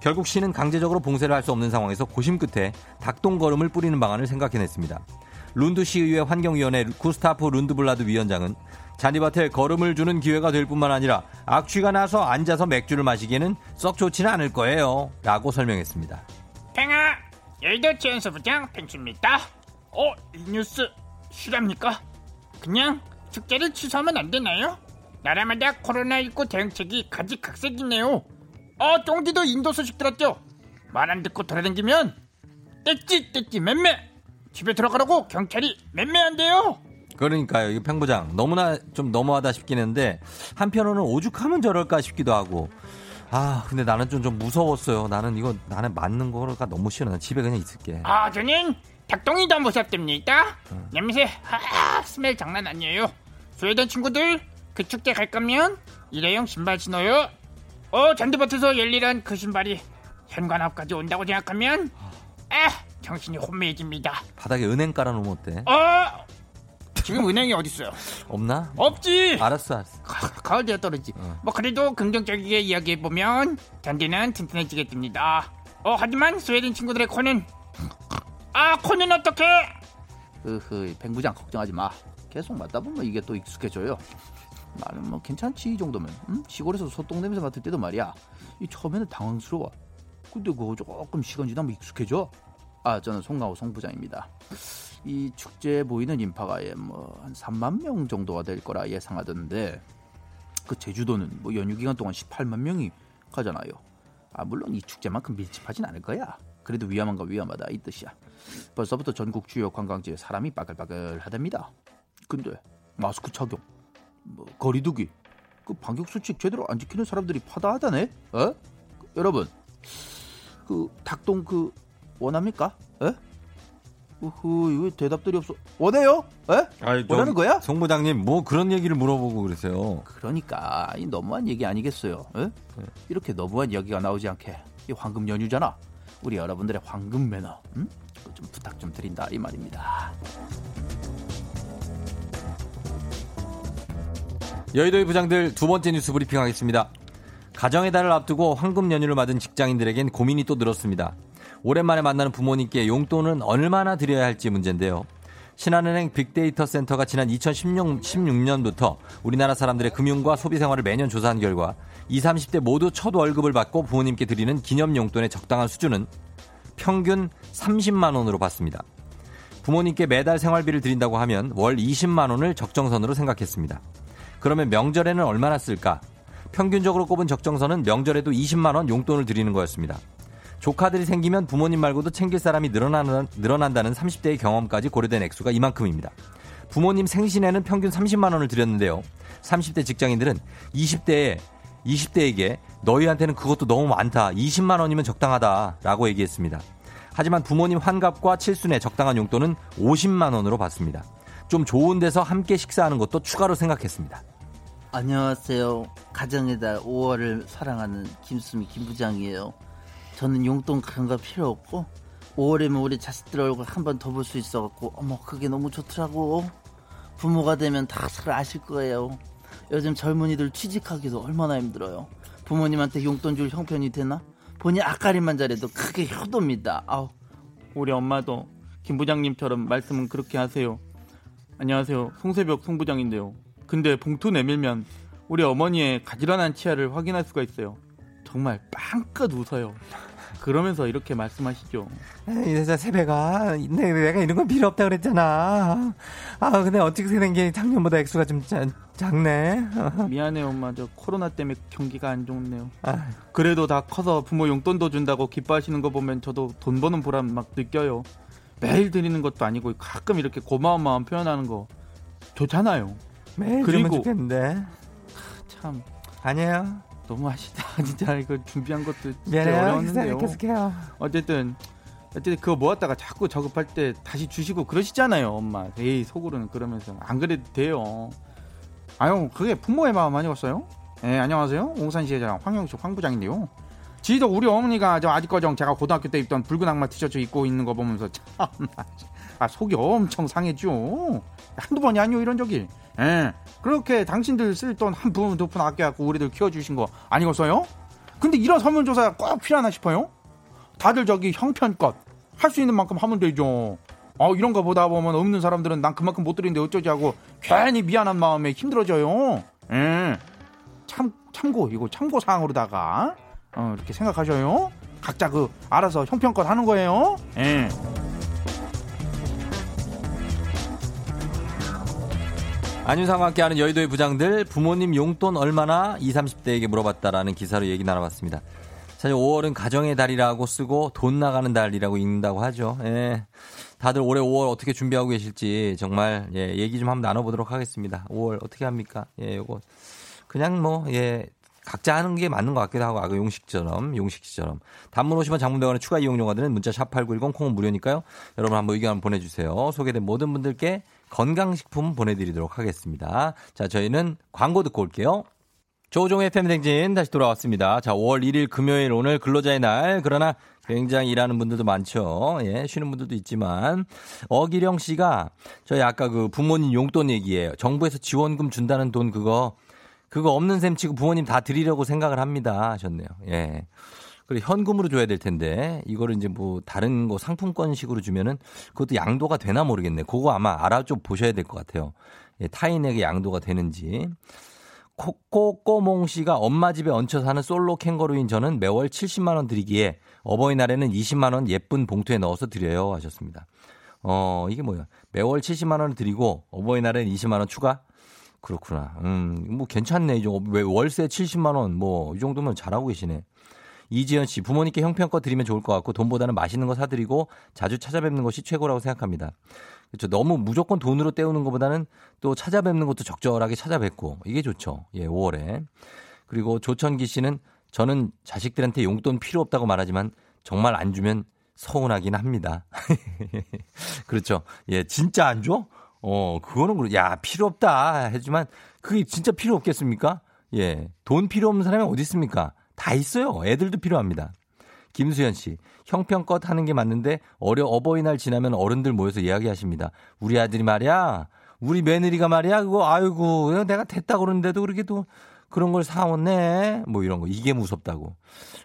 결국 시는 강제적으로 봉쇄를 할 수 없는 상황에서 고심 끝에 닭똥 걸음을 뿌리는 방안을 생각해냈습니다. 룬드 시의회 환경위원회 구스타프 룬드블라드 위원장은 잔디밭에 걸음을 주는 기회가 될 뿐만 아니라 악취가 나서 앉아서 맥주를 마시기에는 썩 좋지는 않을 거예요. 라고 설명했습니다. 팽아 여의도 지원소부장 팽수입니다. 어, 이 뉴스 실합니까? 그냥 축제를 취소하면 안 되나요? 나라마다 코로나19 대응책이 가지각색이네요. 어, 쫑디도 인도 소식 들었죠? 말 안 듣고 돌아다니면 떼찌 떼찌 맴매 집에 들어가라고 경찰이 맴매한대요. 그러니까요. 이 팽부장 너무나 좀 너무하다 싶긴 했는데 한편으로는 오죽하면 저럴까 싶기도 하고. 아 근데 나는 좀, 좀 무서웠어요. 나는 이거 나는 맞는 거가 너무 싫어. 난 집에 그냥 있을게. 아, 저는 닭똥이도 무섭답니다. 냄새, 아, 스멜 장난 아니에요. 스웨덴 친구들, 그 축제 갈 거면 일회용 신발 신어요. 어, 잔디밭에서 열일한 그 신발이 현관 앞까지 온다고 생각하면, 아, 정신이 혼미해집니다. 바닥에 은행 깔아놓으면 어때? 어, 지금 은행이 어딨어요? 없나? 없지! 알았어, 알았어. 가, 가을 되어 떨어지. 어. 뭐 그래도 긍정적이게 이야기해 보면 잔디는 튼튼해지게 됩니다. 어, 하지만 스웨덴 친구들의 코는, 아, 코는 어떻게? 흐흐 뱅부장 걱정하지 마 계속 맡다 보면 이게 또 익숙해져요 나는 뭐 괜찮지 이 정도면 응? 시골에서 소똥 냄새 맡을 때도 말이야 이 처음에는 당황스러워 근데 그거 조금 시간 지나면 익숙해져 아 저는 송강호 송부장입니다 이 축제에 보이는 인파가 뭐한 3만 명 정도가 될 거라 예상하던데 그 제주도는 뭐 연휴 기간 동안 18만 명이 가잖아요 아 물론 이 축제만큼 밀집하진 않을 거야 그래도 위험한가 위험하다 이 뜻이야 벌써부터 전국 주요 관광지에 사람이 빠글빠글 하답니다. 근데 마스크 착용, 뭐 거리두기, 그 방역 수칙 제대로 안 지키는 사람들이 파다하다네. 어? 그, 여러분, 그 닭똥 그 원합니까? 에? 우후, 왜 대답들이 없어? 원해요? 에? 아이, 원하는 거야? 송 부장님 뭐 그런 얘기를 물어보고 그러세요. 그러니까 이 너무한 얘기 아니겠어요? 에? 이렇게 너무한 얘기가 나오지 않게 이 황금 연휴잖아. 우리 여러분들의 황금 매너, 응? 그거 좀 부탁 좀 드린다 이 말입니다. 여의도의 부장들 두 번째 뉴스 브리핑 하겠습니다. 가정의 달을 앞두고 황금 연휴를 맞은 직장인들에겐 고민이 또 늘었습니다. 오랜만에 만나는 부모님께 용돈은 얼마나 드려야 할지 문제인데요. 신한은행 빅데이터 센터가 지난 2016년부터 우리나라 사람들의 금융과 소비 생활을 매년 조사한 결과 20, 30대 모두 첫 월급을 받고 부모님께 드리는 기념 용돈의 적당한 수준은 평균 30만 원으로 봤습니다. 부모님께 매달 생활비를 드린다고 하면 월 20만 원을 적정선으로 생각했습니다. 그러면 명절에는 얼마나 쓸까? 평균적으로 꼽은 적정선은 명절에도 20만 원 용돈을 드리는 거였습니다. 조카들이 생기면 부모님 말고도 챙길 사람이 늘어나는, 늘어난다는 30대의 경험까지 고려된 액수가 이만큼입니다. 부모님 생신에는 평균 30만 원을 드렸는데요. 30대 직장인들은 20대에 20대에게 너희한테는 그것도 너무 많다. 20만 원이면 적당하다라고 얘기했습니다. 하지만 부모님 환갑과 칠순의 적당한 용돈은 50만 원으로 봤습니다. 좀 좋은 데서 함께 식사하는 것도 추가로 생각했습니다. 안녕하세요. 가정의 달 5월을 사랑하는 김수미 김부장이에요. 저는 용돈 그런 거 필요 없고 5월이면 우리 자식들 얼굴 한 번 더 볼 수 있어갖고 어머 그게 너무 좋더라고. 부모가 되면 다 잘 아실 거예요. 요즘 젊은이들 취직하기도 얼마나 힘들어요. 부모님한테 용돈 줄 형편이 되나? 본인 앞가림만 잘해도 크게 효도입니다. 아우 우리 엄마도 김 부장님처럼 말씀은 그렇게 하세요. 안녕하세요. 송세벽 송 부장인데요. 근데 봉투 내밀면 우리 어머니의 가지런한 치아를 확인할 수가 있어요. 정말 빵긋 웃어요. 그러면서 이렇게 말씀하시죠. 이 여자 세배가 내, 내가 이런 건 필요 없다 그랬잖아. 아 근데 어떻게 된게 작년보다 액수가 좀 자, 작네. 미안해요 엄마 저 코로나 때문에 경기가 안 좋네요. 아, 그래도 다 커서 부모 용돈도 준다고 기뻐하시는 거 보면 저도 돈 버는 보람 막 느껴요. 매일 드리는 것도 아니고 가끔 이렇게 고마운 마음 표현하는 거 좋잖아요. 매일 그리고- 좋겠는데. 참 아니에요. 너무 하시다 진짜 이거 준비한 것도 진짜. 어려웠는데요. 계속해요. 어쨌든 어쨌든 그거 모았다가 자꾸 저급할 때 다시 주시고 그러시잖아요 엄마 에이 속으로는 그러면서 안 그래도 돼요 아유 그게 부모의 마음 아니었어요? 예 안녕하세요 옹산시의장 황영식 황 부장인데요 지도 우리 어머니가 저 아직까지 제가 고등학교 때 입던 붉은 악마 티셔츠 입고 있는 거 보면서 참 아, 속이 엄청 상했죠 한두 번이 아니요 이런 적이 예 그렇게 당신들 쓸 돈한푼두푼 아껴갖고 우리들 키워주신 거 아니겠어요? 근데 이런 설문조사가 꼭 필요하나 싶어요? 다들 저기 형편껏 할 수 있는 만큼 하면 되죠. 어, 이런 거 보다 보면 없는 사람들은 난 그만큼 못 드리는데 어쩌지 하고 괜히 미안한 마음에 힘들어져요. 예. 참, 참고, 이거 참고 사항으로다가, 어, 이렇게 생각하셔요. 각자 그, 알아서 형편껏 하는 거예요. 예. 안윤상과 함께하는 여의도의 부장들 부모님 용돈 얼마나 20, 30대에게 물어봤다라는 기사로 얘기 나눠봤습니다. 사실 5월은 가정의 달이라고 쓰고 돈 나가는 달이라고 읽는다고 하죠. 예. 다들 올해 5월 어떻게 준비하고 계실지 정말 예, 얘기 좀 한번 나눠보도록 하겠습니다. 5월 어떻게 합니까? 예, 요거 그냥 뭐 예. 각자 하는 게 맞는 것 같기도 하고 아까 용식처럼 용식처럼 단문 50원 장문 100원의 추가 이용료가 드는 문자 샵8910 콩은 무료니까요. 여러분 한번 의견 한번 보내주세요. 소개된 모든 분들께 건강식품 보내드리도록 하겠습니다. 자 저희는 광고 듣고 올게요. 조종의 팬댕진 다시 돌아왔습니다. 자, 5월 1일 금요일 오늘 근로자의 날. 그러나 굉장히 일하는 분들도 많죠. 예, 쉬는 분들도 있지만. 어기령 씨가 저희 아까 그 부모님 용돈 얘기예요. 정부에서 지원금 준다는 돈 그거, 그거 없는 셈 치고 부모님 다 드리려고 생각을 합니다. 하셨네요. 예. 그리고 현금으로 줘야 될 텐데 이거를 이제 뭐 다른 거 상품권식으로 주면은 그것도 양도가 되나 모르겠네. 그거 아마 알아 좀 보셔야 될 것 같아요. 예, 타인에게 양도가 되는지. 코꼬몽 씨가 엄마 집에 얹혀 사는 솔로 캥거루인 저는 매월 70만 원 드리기에 어버이날에는 20만 원 예쁜 봉투에 넣어서 드려요 하셨습니다. 어 이게 뭐야? 매월 70만 원을 드리고 어버이날엔 20만 원 추가? 그렇구나. 음, 뭐 괜찮네. 왜 월세 70만 원 뭐 이 정도면 잘하고 계시네. 이지연 씨, 부모님께 형편껏 드리면 좋을 것 같고 돈보다는 맛있는 거 사드리고 자주 찾아뵙는 것이 최고라고 생각합니다. 그렇죠. 너무 무조건 돈으로 때우는 것보다는 또 찾아뵙는 것도 적절하게 찾아뵙고 이게 좋죠. 예, 5월에. 그리고 조천기 씨는 저는 자식들한테 용돈 필요 없다고 말하지만 정말 안 주면 서운하긴 합니다. 그렇죠. 예, 진짜 안 줘? 어, 그거는 그래. 야, 필요 없다. 하지만 그게 진짜 필요 없겠습니까? 예. 돈 필요 없는 사람이 어디 있습니까? 다 있어요. 애들도 필요합니다. 김수현 씨, 형편껏 하는 게 맞는데 어려 어버이날 지나면 어른들 모여서 이야기하십니다. 우리 아들이 말이야, 우리 며느리가 말이야, 그거 아이고 내가 됐다 그러는데도 그렇게도 그런 걸 사왔네. 뭐 이런 거 이게 무섭다고.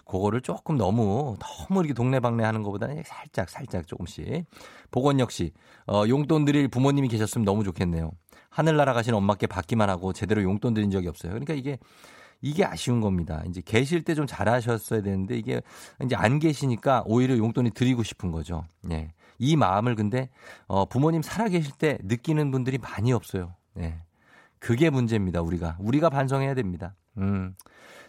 그거를 조금 너무 너무 이렇게 동네방네 하는 것보다는 살짝 살짝 조금씩. 보건역 씨, 어, 용돈 드릴 부모님이 계셨으면 너무 좋겠네요. 하늘나라 가신 엄마께 받기만 하고 제대로 용돈 드린 적이 없어요. 그러니까 이게 이게 아쉬운 겁니다. 이제 계실 때 좀 잘하셨어야 되는데 이게 이제 안 계시니까 오히려 용돈이 드리고 싶은 거죠. 예. 이 마음을 근데 어 부모님 살아 계실 때 느끼는 분들이 많이 없어요. 예. 그게 문제입니다. 우리가 우리가 반성해야 됩니다. 음.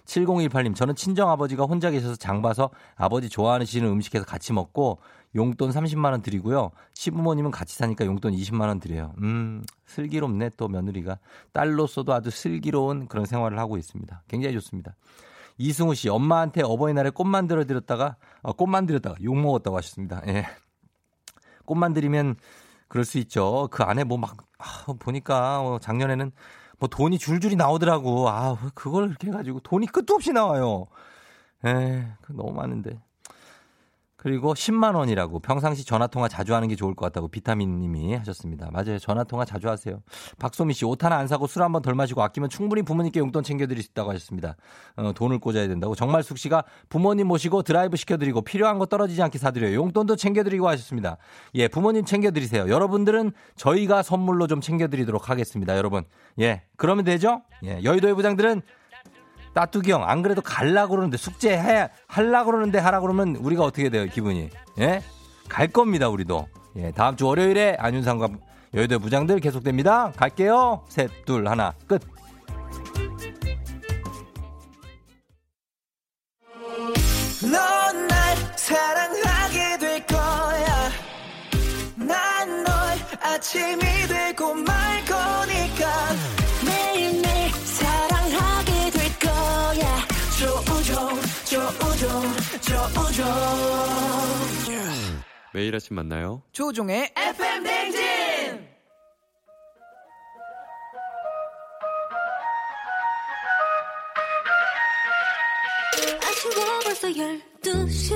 7018님, 저는 친정 아버지가 혼자 계셔서 장 봐서 아버지 좋아하시는 음식해서 같이 먹고 용돈 30만 원 드리고요. 시부모님은 같이 사니까 용돈 20만 원 드려요. 음, 슬기롭네, 또 며느리가. 딸로서도 아주 슬기로운 그런 생활을 하고 있습니다. 굉장히 좋습니다. 이승우 씨, 엄마한테 어버이날에 꽃 만들어 드렸다가, 어, 꽃 만들었다가 욕 먹었다고 하셨습니다. 예. 꽃 만들면 그럴 수 있죠. 그 안에 뭐 막, 아, 보니까 어, 작년에는 뭐 돈이 줄줄이 나오더라고. 아, 그걸 이렇게 해가지고 돈이 끝도 없이 나와요. 에, 너무 많은데. 그리고 10만 원이라고 평상시 전화 통화 자주 하는 게 좋을 것 같다고 비타민 님이 하셨습니다. 맞아요. 전화 통화 자주 하세요. 박소미 씨, 옷 하나 안 사고 술 한 번 덜 마시고 아끼면 충분히 부모님께 용돈 챙겨 드릴 수 있다고 하셨습니다. 어, 돈을 꽂아야 된다고. 정말숙 씨가 부모님 모시고 드라이브 시켜 드리고 필요한 거 떨어지지 않게 사 드려요. 용돈도 챙겨 드리고 하셨습니다. 예, 부모님 챙겨 드리세요. 여러분들은 저희가 선물로 좀 챙겨 드리도록 하겠습니다. 여러분. 예. 그러면 되죠? 예. 여의도의 부장들은 따뚜기 형, 안 그래도 갈라 그러는데 숙제 해, 할라 그러는데 하라 그러면 우리가 어떻게 돼요, 기분이? 예? 갈 겁니다, 우리도. 예, 다음 주 월요일에 안윤상과 여의도 부장들 계속됩니다. 갈게요. 셋, 둘, 하나, 끝. 매일 아침 만나요. 조종의 FM 댕진! 아쉬워 벌써 12시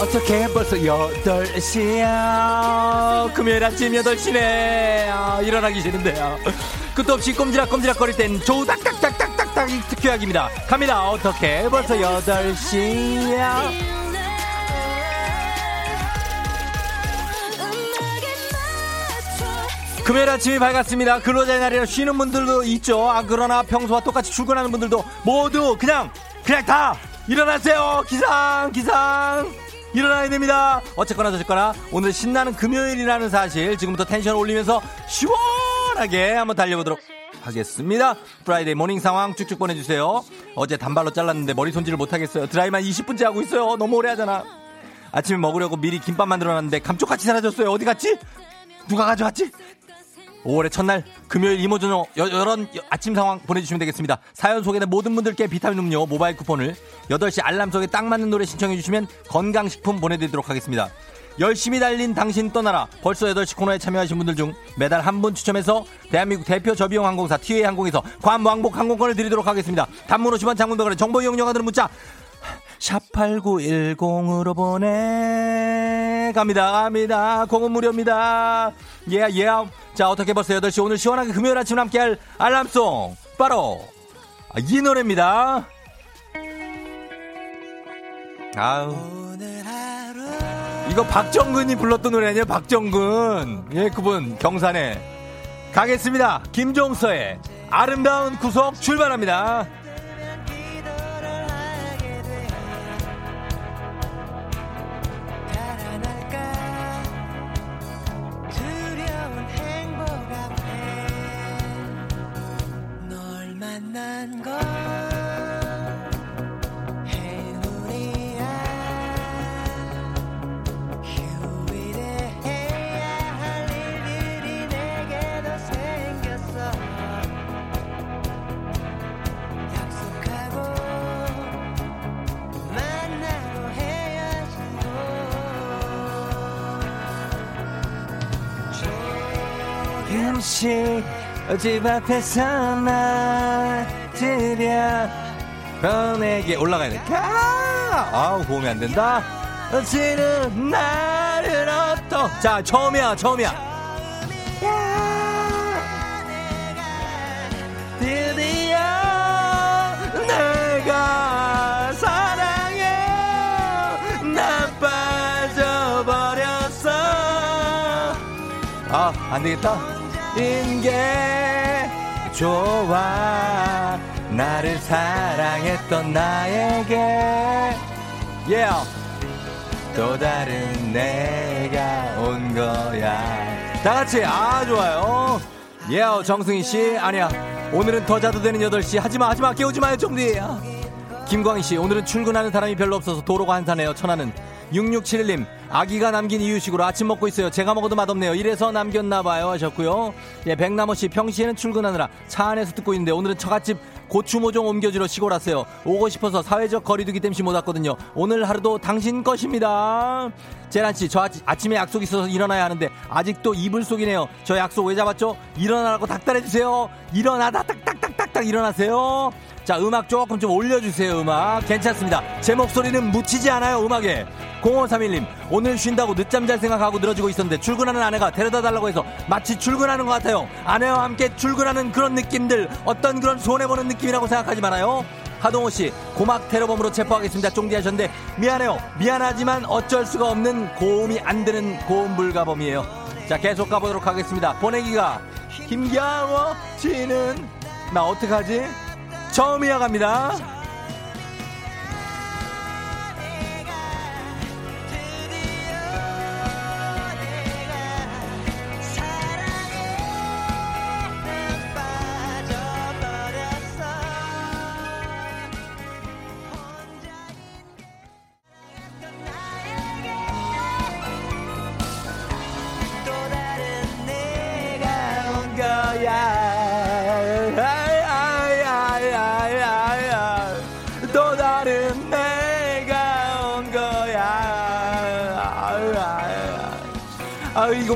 어떻게 벌써 8시야. 금요일 아침 8시네. 아, 일어나기 싫은데요. 끝도 없이 꼼지락꼼지락 거릴 땐 조닥닥닥닥닥닥 특효약입니다. 갑니다. 어떻게 벌써 8시야. 금요일 아침이 밝았습니다. 근로자의 날이라 쉬는 분들도 있죠. 아, 그러나 평소와 똑같이 출근하는 분들도 모두 그냥, 그냥 다 일어나세요. 기상, 기상. 일어나야 됩니다. 어쨌거나 저쨌거나 오늘 신나는 금요일이라는 사실 지금부터 텐션 올리면서 시원하게 한번 달려보도록 하겠습니다. Friday morning 상황 쭉쭉 보내주세요. 어제 단발로 잘랐는데 머리 손질을 못하겠어요. 드라이만 20분째 하고 있어요. 너무 오래 하잖아. 아침에 먹으려고 미리 김밥 만들어놨는데 감쪽같이 사라졌어요. 어디 갔지? 누가 가져왔지? 5월의 첫날 금요일 이모저노 여런 아침 상황 보내주시면 되겠습니다. 사연 소개된 모든 분들께 비타민 음료 모바일 쿠폰을 8시 알람 속에 딱 맞는 노래 신청해 주시면 건강식품 보내드리도록 하겠습니다. 열심히 달린 당신 떠나라 벌써 8시 코너에 참여하신 분들 중 매달 한 분 추첨해서 대한민국 대표 저비용 항공사 티웨이 항공에서 괌 왕복 항공권을 드리도록 하겠습니다. 단문 50원 장문병원의 정보 이용료가 드는 문자 샵8910으로 보내 갑니다 갑니다 공은 무료입니다 예 yeah, 예. Yeah. 자 어떻게 벌써 8시? 오늘 시원하게 금요일 아침 함께할 알람송. 바로 이 노래입니다. 아우. 이거 박정근이 불렀던 노래 아니에요? 박정근. 예 그분 경산에 가겠습니다. 김종서의 아름다운 구속 출발합니다 지고. 조금씩 집 앞에서 나 들여 너에게 올라가야 돼. 가! 아우 고음이 안 된다. 어찌는 나를 어떠. 자 처음이야 처음이야. 드디어 내가 사랑해 나 빠져버렸어. 아 안 되겠다. 인게 좋아 나를 사랑했던 나에게. Yeah. 또 다른 내가 온 거야. 다 같이 아 좋아요. 예 yeah, 정승희 씨 아니야. 오늘은 더 자도 되는 8시. 하지마 하지마 깨우지 마요 좀비 김광희 씨 오늘은 출근하는 사람이 별로 없어서 도로가 한산해요 천하는 6671님 아기가 남긴 이유식으로 아침 먹고 있어요. 제가 먹어도 맛없네요. 이래서 남겼나봐요 하셨고요. 예 백남호씨 평시에는 출근하느라 차 안에서 듣고 있는데 오늘은 처갓집 고추모종 옮겨주러 시골 왔어요. 오고 싶어서 사회적 거리두기 땜시 못 왔거든요. 오늘 하루도 당신 것입니다. 재란 씨 저 아침에 약속 있어서 일어나야 하는데 아직도 이불 속이네요. 저 약속 왜 잡았죠? 일어나라고 닥달해 주세요. 일어나다 딱딱딱딱딱 일어나세요 자, 음악 조금 좀 올려주세요, 음악. 괜찮습니다. 제 목소리는 묻히지 않아요, 음악에. 0531님, 오늘 쉰다고 늦잠 잘 생각하고 늘어지고 있었는데 출근하는 아내가 데려다 달라고 해서 마치 출근하는 것 같아요. 아내와 함께 출근하는 그런 느낌들, 어떤 그런 손해보는 느낌이라고 생각하지 말아요. 하동호 씨, 고막 테러범으로 체포하겠습니다. 쫑디 하셨는데, 미안해요. 미안하지만 어쩔 수가 없는 고음이 안 드는 고음 불가범이에요. 자, 계속 가보도록 하겠습니다. 보내기가 힘겨워지는, 나 어떡하지? 처음이야 갑니다.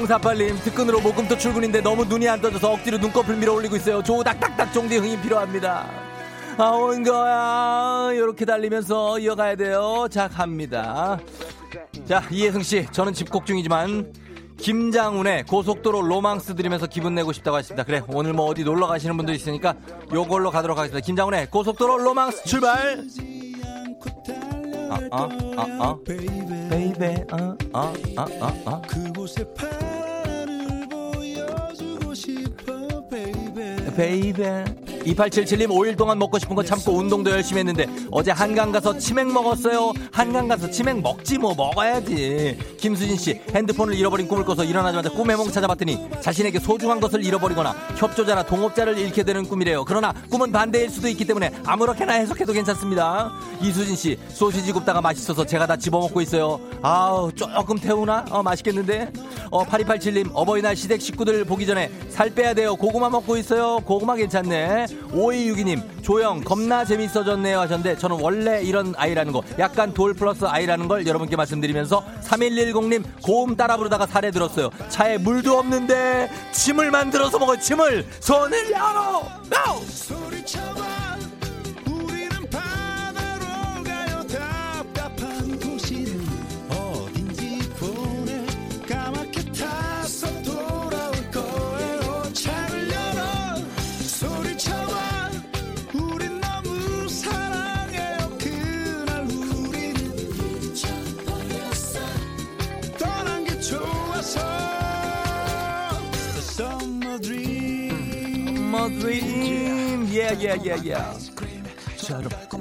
2048님 특근으로 목금토 출근인데 너무 눈이 안 떠져서 억지로 눈꺼풀 밀어 올리고 있어요. 조닥닥닥 종디 흥이 필요합니다. 아 온 거야. 이렇게 달리면서 이어가야 돼요. 자 갑니다. 자 이혜승 씨 저는 집콕 중이지만 김장훈의 고속도로 로망스 들으면서 기분 내고 싶다고 하십니다. 그래 오늘 뭐 어디 놀러 가시는 분도 있으니까 요걸로 가도록 하겠습니다. 김장훈의 고속도로 로망스 출발 아, 아, 아, 아. baby, 아, 아, 아, 아, 아. 그곳에 팔을 보여주고 싶어, baby. Baby. 2877님 5일 동안 먹고 싶은 거 참고 운동도 열심히 했는데 어제 한강 가서 치맥 먹었어요. 한강 가서 치맥 먹지 뭐 먹어야지. 김수진 씨 핸드폰을 잃어버린 꿈을 꿔서 일어나자마자 꿈해몽 찾아봤더니 자신에게 소중한 것을 잃어버리거나 협조자나 동업자를 잃게 되는 꿈이래요. 그러나 꿈은 반대일 수도 있기 때문에 아무렇게나 해석해도 괜찮습니다. 이수진 씨 소시지 굽다가 맛있어서 제가 다 집어먹고 있어요. 아우 조금 태우나? 어 맛있겠는데? 어 8287님 어버이날 시댁 식구들 보기 전에 살 빼야 돼요. 고구마 먹고 있어요. 고구마 괜찮네. 5262님 조영 겁나 재밌어졌네요 하셨는데 저는 원래 이런 아이라는 거 약간 돌 플러스 아이라는 걸 여러분께 말씀드리면서 3110님 고음 따라 부르다가 살에 들었어요. 차에 물도 없는데 침을 만들어서 먹어 침을 손을 열어. No! Dream yeah, yeah, yeah, yeah.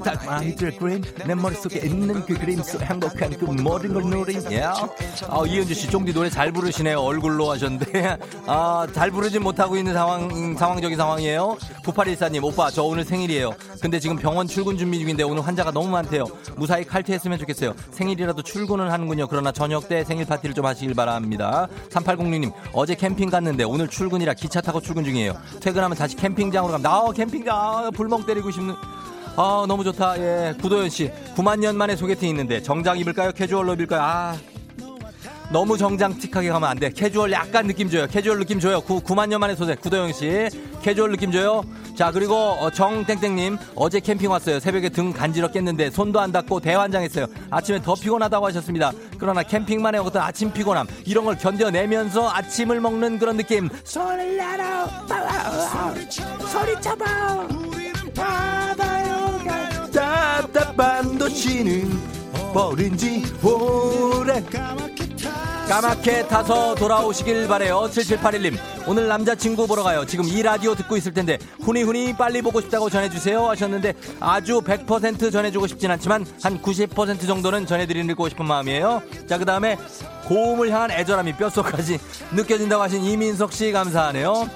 딱 아이들 그림 내 머릿속에 있는 그 그림 속 행복한 그 모든 걸 yeah. 아, 이은주 씨 쫑디 노래 잘 부르시네요. 얼굴로 하셨는데. 아, 잘 부르진 못하고 있는 상황 음, 상황적인 상황이에요. 9814님 오빠 저 오늘 생일이에요. 근데 지금 병원 출근 준비 중인데 오늘 환자가 너무 많대요. 무사히 칼퇴했으면 좋겠어요. 생일이라도 출근을 하는군요. 그러나 저녁 때 생일 파티를 좀 하시길 바랍니다. 3806님 어제 캠핑 갔는데 오늘 출근이라 기차 타고 출근 중이에요. 퇴근하면 다시 캠핑장으로 갑니다 아 캠핑장! 아, 불멍 때리고 싶는 아 너무 좋다 예 구도현 씨 9만 년 만에 소개팅 있는데 정장 입을까요 캐주얼로 입을까요 아 너무 정장틱하게 가면 안 돼. 캐주얼 약간 느낌 줘요. 캐주얼 느낌 줘요. 9, 9만 년 만에 소재. 구도영 씨. 캐주얼 느낌 줘요. 자, 그리고 어, 정땡땡님. 어제 캠핑 왔어요. 새벽에 등 간지럽겠는데 손도 안 닿고 대환장했어요. 아침에 더 피곤하다고 하셨습니다. 그러나 캠핑만의 어떤 아침 피곤함. 이런 걸 견뎌내면서 아침을 먹는 그런 느낌. 소리를 내라. 소리 쳐봐. 바다요. 답답한 도시는 뭐든지 오래. 까맣게 타서 돌아오시길 바래요. 7781님 오늘 남자친구 보러 가요. 지금 이 라디오 듣고 있을 텐데 후니후니 빨리 보고 싶다고 전해주세요 하셨는데 아주 100% 전해주고 싶진 않지만 한 90% 정도는 전해드리고 싶은 마음이에요. 자 그 다음에 고음을 향한 애절함이 뼛속까지 느껴진다고 하신 이민석 씨 감사하네요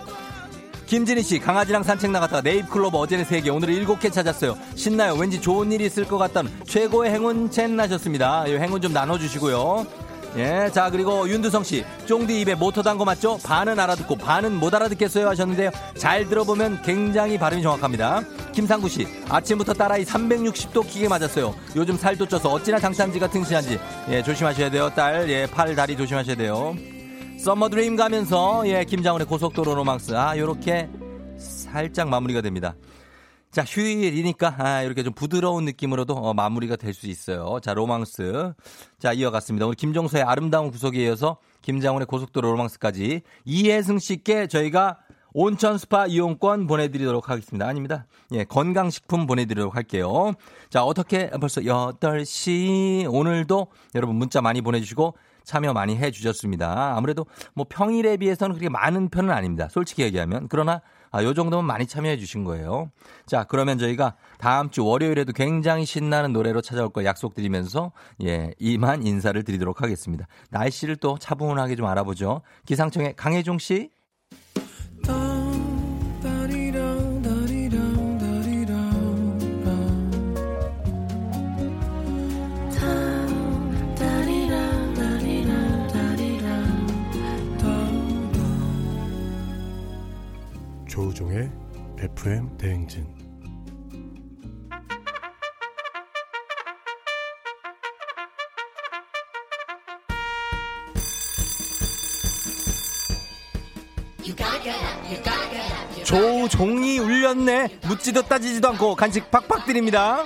김진희 씨 강아지랑 산책 나갔다가 네잎클로버 어제는 3개 오늘은 7개 찾았어요 신나요 왠지 좋은 일이 있을 것 같다는 최고의 행운 첸 하셨습니다 이 행운 좀 나눠주시고요 예, 자 그리고 윤두성 씨, 쫑디 입에 모터 단거 맞죠? 반은 알아듣고 반은 못 알아듣겠어요 하셨는데요. 잘 들어보면 굉장히 발음이 정확합니다. 김상구 씨, 아침부터 딸아이 360도 기계 맞았어요. 요즘 살도 쪄서 어찌나 장탄지가 튼실한지, 예, 조심하셔야 돼요. 딸, 예, 팔, 다리 조심하셔야 돼요. Summer Dream 가면서, 예, 김장훈의 고속도로 로망스, 아, 요렇게 살짝 마무리가 됩니다. 자, 휴일이니까, 아, 이렇게 좀 부드러운 느낌으로도 어, 마무리가 될 수 있어요. 자, 로망스. 자, 이어갔습니다. 오늘 김종서의 아름다운 구속에 이어서 김장훈의 고속도로 로망스까지 이혜승 씨께 저희가 온천 스파 이용권 보내드리도록 하겠습니다. 아닙니다. 예, 건강식품 보내드리도록 할게요. 자, 어떻게 벌써 8시 오늘도 여러분 문자 많이 보내주시고 참여 많이 해 주셨습니다. 아무래도 뭐 평일에 비해서는 그렇게 많은 편은 아닙니다. 솔직히 얘기하면. 그러나 아, 요 정도면 많이 참여해 주신 거예요. 자, 그러면 저희가 다음 주 월요일에도 굉장히 신나는 노래로 찾아올 걸 약속드리면서 예, 이만 인사를 드리도록 하겠습니다. 날씨를 또 차분하게 좀 알아보죠. 기상청의 강혜종 씨. 조우종의 FM 대행진 조종이 울렸네. 묻지도 따지지도 않고 간식 팍팍 드립니다.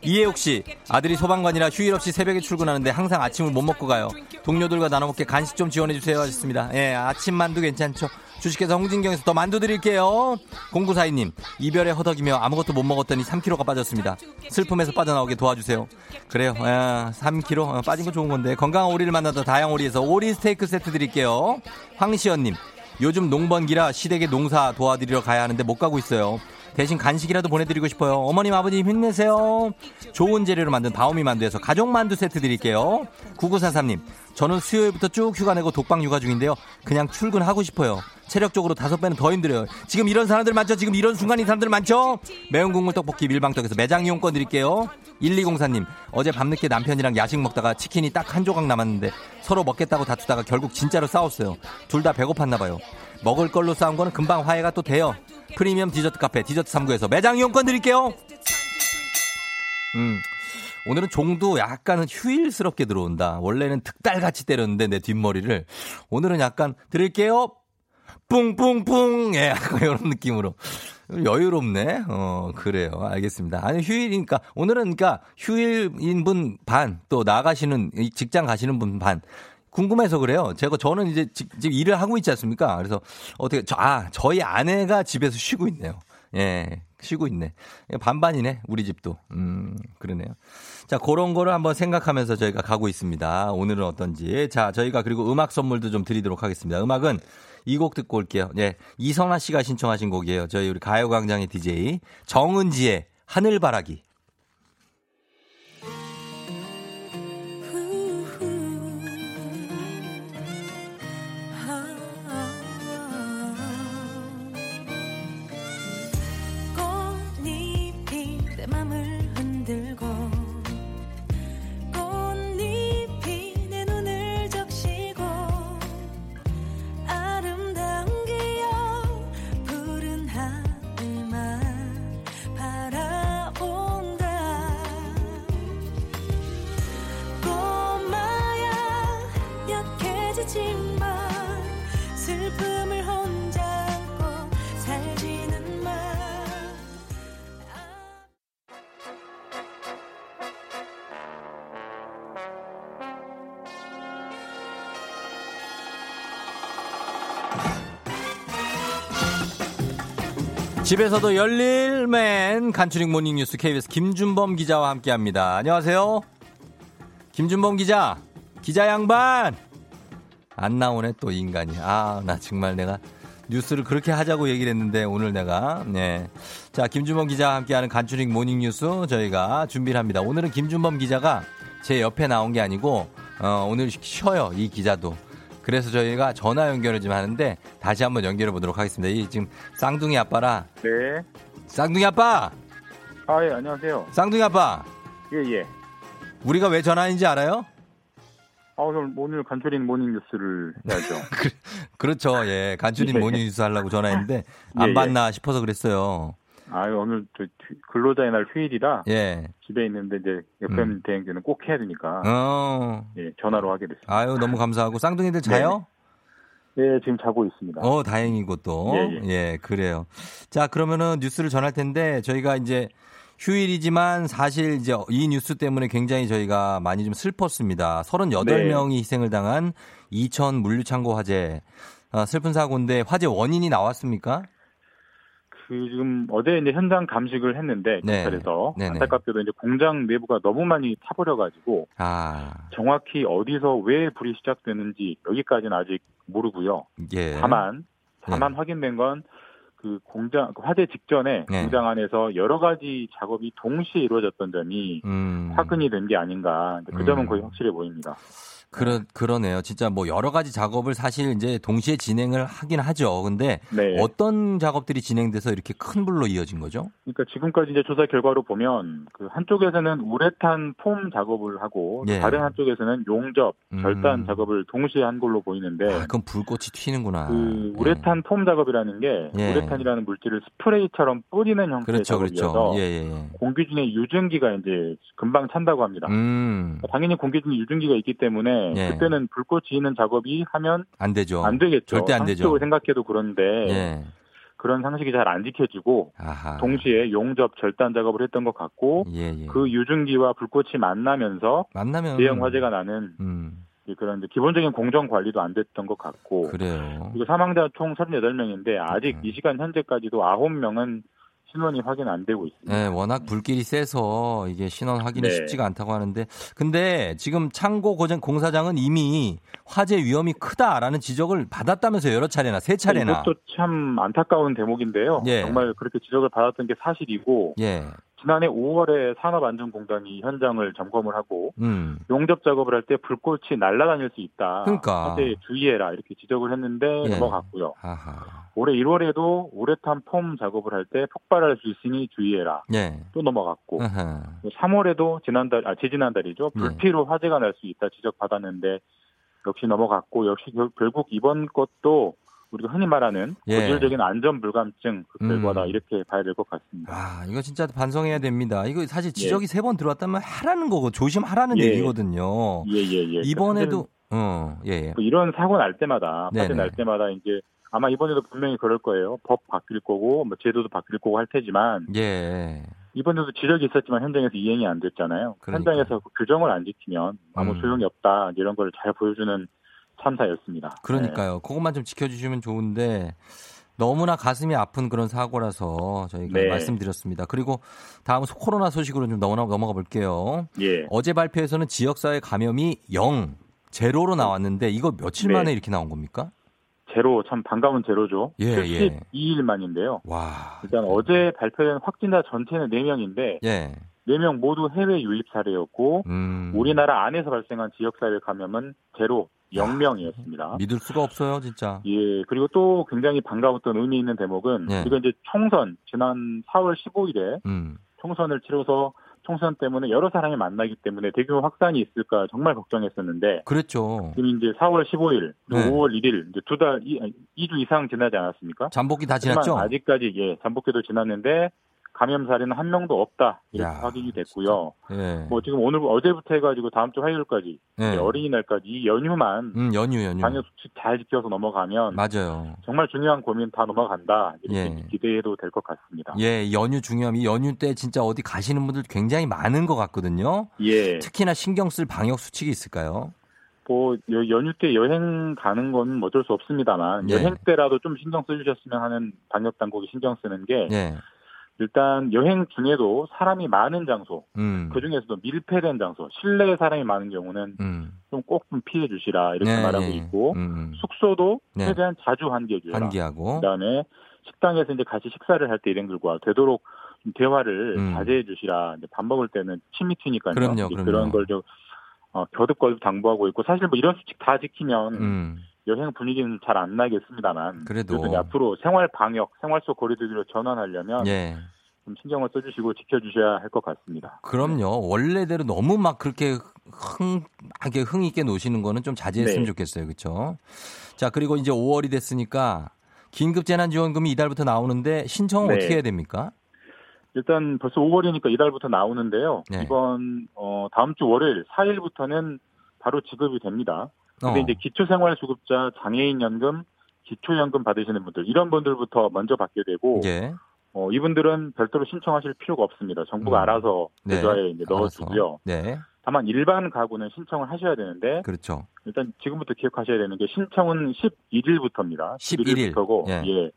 이혜옥 씨, 아들이 소방관이라 휴일 없이 새벽에 출근하는데 항상 아침을 못 먹고 가요. 동료들과 나눠 먹게 간식 좀 지원해 주세요 하셨습니다. 예, 아침 만두 괜찮죠? 주식회사 홍진경에서 더 만두 드릴게요. 공구사이님, 이별에 허덕이며 아무것도 못 먹었더니 3kg가 빠졌습니다. 슬픔에서 빠져나오게 도와주세요. 그래요. 아, 3kg 어, 빠진 거 좋은 건데 건강한 오리를 만나다 다양 오리에서 오리 스테이크 세트 드릴게요. 황시연님, 요즘 농번기라 시댁에 농사 도와드리러 가야 하는데 못 가고 있어요. 대신 간식이라도 보내드리고 싶어요. 어머님, 아버님 힘내세요. 좋은 재료로 만든 다오미 만두에서 가족 만두 세트 드릴게요. 9943님, 저는 수요일부터 쭉 휴가 내고 독방 육아 중인데요. 그냥 출근하고 싶어요. 체력적으로 다섯 배는 더 힘들어요. 지금 이런 사람들 많죠? 지금 이런 순간인 사람들 많죠? 매운 국물 떡볶이 밀방떡에서 매장 이용권 드릴게요. 1204님, 어제 밤늦게 남편이랑 야식 먹다가 치킨이 딱 한 조각 남았는데 서로 먹겠다고 다투다가 결국 진짜로 싸웠어요. 둘 다 배고팠나 봐요. 먹을 걸로 싸운 거는 금방 화해가 또 돼요. 프리미엄 디저트 카페 디저트 3구에서 매장 이용권 드릴게요. 음. 오늘은 종도 약간은 휴일스럽게 들어온다. 원래는 득달같이 때렸는데 내 뒷머리를 오늘은 약간 드릴게요. 뿡뿡뿡 예, 이런 느낌으로 여유롭네. 어 그래요. 알겠습니다. 아니 휴일이니까 오늘은 그러니까 휴일인 분 반 또 나가시는 이 직장 가시는 분 반. 궁금해서 그래요. 제가 저는 이제 지- 지금 일을 하고 있지 않습니까? 그래서 어떻게 저, 아 저희 아내가 집에서 쉬고 있네요. 예, 쉬고 있네. 반반이네 우리 집도. 음 그러네요. 자 그런 거를 한번 생각하면서 저희가 가고 있습니다. 오늘은 어떤지. 자 저희가 그리고 음악 선물도 좀 드리도록 하겠습니다. 음악은 이 곡 듣고 올게요. 예, 이선아 씨가 신청하신 곡이에요. 저희 우리 가요광장의 DJ 정은지의 하늘바라기. 집에서도 열일맨 간추린 morning 뉴스 KBS 김준범 기자와 함께 합니다. 안녕하세요. 김준범 기자. 기자 양반. 안 나오네 또이 인간이. 아, 나 정말 내가 뉴스를 그렇게 하자고 얘기를 했는데 오늘 내가 네. 자, 김준범 기자와 함께하는 간추린 morning 뉴스 저희가 준비를 합니다. 오늘은 김준범 기자가 제 옆에 나온 게 아니고 어, 오늘 쉬어요. 이 기자도. 그래서 저희가 전화 연결을 좀 하는데 다시 한번 연결해 보도록 하겠습니다. 이 지금 쌍둥이 아빠라 네. 쌍둥이 아빠, 아, 예, 안녕하세요. 쌍둥이 아빠, 예, 예. 우리가 왜 전화인지 알아요? 아, 오늘, 오늘 간추린 morning 뉴스를 해야죠. 그렇죠, 예, 간추린 예. morning 뉴스 하려고 전화했는데 안 예, 예. 받나 싶어서 그랬어요. 아유, 오늘 저 휴- 근로자의 날 휴일이라 예, 집에 있는데 이제 FM 음. 대행진은 꼭 해야 되니까 어, 예, 전화로 하게 됐습니다. 아유 너무 감사하고 쌍둥이들 자요? 예, 지금 자고 있습니다. 어, 다행이고 또, 예, 예, 그래요. 자, 그러면은 뉴스를 전할 텐데 저희가 이제 휴일이지만 사실 이제 이 뉴스 때문에 굉장히 저희가 많이 좀 슬펐습니다. 38명이 희생을 당한 이천 물류창고 화재. 아, 슬픈 사고인데 화재 원인이 나왔습니까? 그 지금 어제 이제 현장 감식을 했는데 네. 경찰에서 네네. 안타깝게도 이제 공장 내부가 너무 많이 타버려 가지고 아, 정확히 어디서 왜 불이 시작되는지 여기까지는 아직 모르고요. 예. 다만 다만 확인된 건 그 공장 그 화재 직전에 네. 공장 안에서 여러 가지 작업이 동시에 이루어졌던 점이 음. 화근이 된 게 아닌가 그 음. 점은 거의 확실해 보입니다. 그러, 그러네요. 진짜 뭐 여러 가지 작업을 사실 이제 동시에 진행을 하긴 하죠. 근데 네. 어떤 작업들이 진행돼서 이렇게 큰 불로 이어진 거죠? 그러니까 지금까지 이제 조사 결과로 보면 그 한쪽에서는 우레탄 폼 작업을 하고 예. 다른 한쪽에서는 용접, 음. 절단 작업을 동시에 한 걸로 보이는데 아, 그럼 불꽃이 튀는구나. 그 우레탄 폼 작업이라는 게 예. 우레탄이라는 물질을 스프레이처럼 뿌리는 예. 형태의 그렇죠, 작업이어서 그렇죠. 예, 예, 예. 공기 중에 유증기가 이제 금방 찬다고 합니다. 음, 당연히 공기 중에 유증기가 있기 때문에 예. 그때는 불꽃이 있는 작업이 하면 안 되죠. 안 되겠죠. 절대 안 되죠. 생각해도 그런데 예. 그런 상식이 잘 안 지켜지고 아하. 동시에 용접 절단 작업을 했던 것 같고 예, 예. 그 유증기와 불꽃이 만나면서 만나면 대형 화재가 나는 음, 그런 기본적인 공정 관리도 안 됐던 것 같고 그래요. 그리고 사망자 총 38명인데 아직 음. 이 시간 현재까지도 9명은 신원이 확인 안 되고 있습니다. 네, 워낙 불길이 세서 이게 신원 확인이 네. 쉽지가 않다고 하는데, 근데 지금 창고 고장 공사장은 이미 화재 위험이 크다라는 지적을 받았다면서 여러 차례나 세 차례나. 이것도 참 안타까운 대목인데요. 예. 정말 그렇게 지적을 받았던 게 사실이고 예, 지난해 5월에 산업안전공단이 현장을 점검을 하고 음, 용접 작업을 할 때 불꽃이 날아다닐 수 있다. 그러니까. 화재에 주의해라 이렇게 지적을 했는데 예. 넘어갔고요. 하하, 올해 1월에도 우레탄 폼 작업을 할 때 폭발할 수 있으니 주의해라. 예, 또 넘어갔고 아하. 3월에도 지난달 아 지지난달이죠. 예. 불피로 화재가 날 수 있다 지적받았는데 역시 넘어갔고 역시 결, 결국 이번 것도 우리가 흔히 말하는 예. 고질적인 안전 불감증 그 결과다 음. 이렇게 봐야 될 것 같습니다. 아, 이거 진짜 반성해야 됩니다. 이거 사실 예. 지적이 세번 들어왔다면 하라는 거고 조심하라는 예. 얘기거든요. 예예예. 이번에도 어, 예, 예. 뭐 이런 사고 날 때마다 화재 네네. 날 때마다 이제 아마 이번에도 분명히 그럴 거예요. 법 바뀔 거고 뭐 제도도 바뀔 거고 할 테지만 예. 이번에도 지적이 있었지만 현장에서 이행이 안 됐잖아요. 그러니까. 현장에서 그 규정을 안 지키면 아무 음. 소용이 없다 이런 걸 잘 보여주는 참사였습니다. 그러니까요. 그것만 좀 지켜주시면 좋은데 너무나 가슴이 아픈 그런 사고라서 저희가 네. 말씀드렸습니다. 그리고 다음 코로나 소식으로 좀 넘어가, 넘어가 볼게요. 네. 예. 어제 발표에서는 지역사회 감염이 0, 제로로 나왔는데 이거 며칠 네. 만에 이렇게 나온 겁니까? 제로 참 반가운 제로죠. 예, 예. 72일 만인데요. 와. 일단 어제 발표된 확진자 전체는 4명인데 예. 4명 모두 해외 유입 사례였고 음. 우리나라 안에서 발생한 지역사회 감염은 제로 0명이었습니다. 믿을 수가 없어요, 진짜. 예, 그리고 또 굉장히 반가웠던 의미 있는 대목은 예. 우리가 이제 총선 지난 4월 15일에 음. 총선을 치러서 총선 때문에 여러 사람이 만나기 때문에 대규모 확산이 있을까 정말 걱정했었는데 그랬죠. 지금 이제 4월 15일 그리고 네. 5월 1일 이제 두 달, 2주 이상 지나지 않았습니까? 잠복기 다 지났죠? 아직까지 예, 잠복기도 지났는데 감염 사례는 한 명도 없다 이렇게 야, 확인이 됐고요. 예. 뭐 지금 오늘 어제부터 해가지고 다음 주 화요일까지 예. 예, 어린이날까지 이 연휴만 음, 연휴, 연휴. 방역 수칙 잘 지켜서 넘어가면 맞아요. 정말 중요한 고민 다 넘어간다 이렇게 예. 기대해도 될 것 같습니다. 예, 연휴 중요함. 이 연휴 때 진짜 어디 가시는 분들 굉장히 많은 것 같거든요. 예, 특히나 신경 쓸 방역 수칙이 있을까요? 뭐 여- 연휴 때 여행 가는 건 어쩔 수 없습니다만 예. 여행 때라도 좀 신경 써주셨으면 하는 방역 당국이 신경 쓰는 게 예. 일단 여행 중에도 사람이 많은 장소 음. 그 중에서도 밀폐된 장소 실내에 사람이 많은 경우는 음. 좀꼭 좀 피해 주시라 이렇게 네, 말하고 예. 있고 음, 음. 숙소도 네. 최대한 자주 환기해 주라. 환기하고. 그다음에 식당에서 이제 같이 식사를 할 때 일행들과 되도록 좀 대화를 음. 자제해 주시라. 이제 밥 먹을 때는 침이 튀니까요. 그럼요, 그럼요. 그런 걸좀 어, 거듭거듭 당부하고 있고 사실 뭐 이런 수칙 다 지키면 음. 여행 분위기는 잘 안 나겠습니다만 그래도. 앞으로 생활 방역, 생활 속 거리두기로 전환하려면 예. 좀 신경을 써주시고 지켜주셔야 할 것 같습니다. 그럼요. 원래대로 너무 막 그렇게 흥, 하게 흥 있게 노시는 거는 좀 자제했으면 네. 좋겠어요. 그렇죠? 자, 그리고 이제 5월이 됐으니까 긴급 재난 지원금이 이달부터 나오는데 신청은 네. 어떻게 해야 됩니까? 일단 벌써 5월이니까 이달부터 나오는데요. 네. 이번 어, 다음 주 월요일 4일부터는 바로 지급이 됩니다. 근데 어. 이제 기초생활수급자, 장애인연금, 기초연금 받으시는 분들 이런 분들부터 먼저 받게 되고 예. 어, 이분들은 별도로 신청하실 필요가 없습니다. 정부가 음. 알아서 네. 계좌에 이제 알아서. 넣어주고요. 네. 다만 일반 가구는 신청을 하셔야 되는데 그렇죠. 일단 지금부터 기억하셔야 되는 게 신청은 11일부터입니다. 11일. 부터고 예. 예.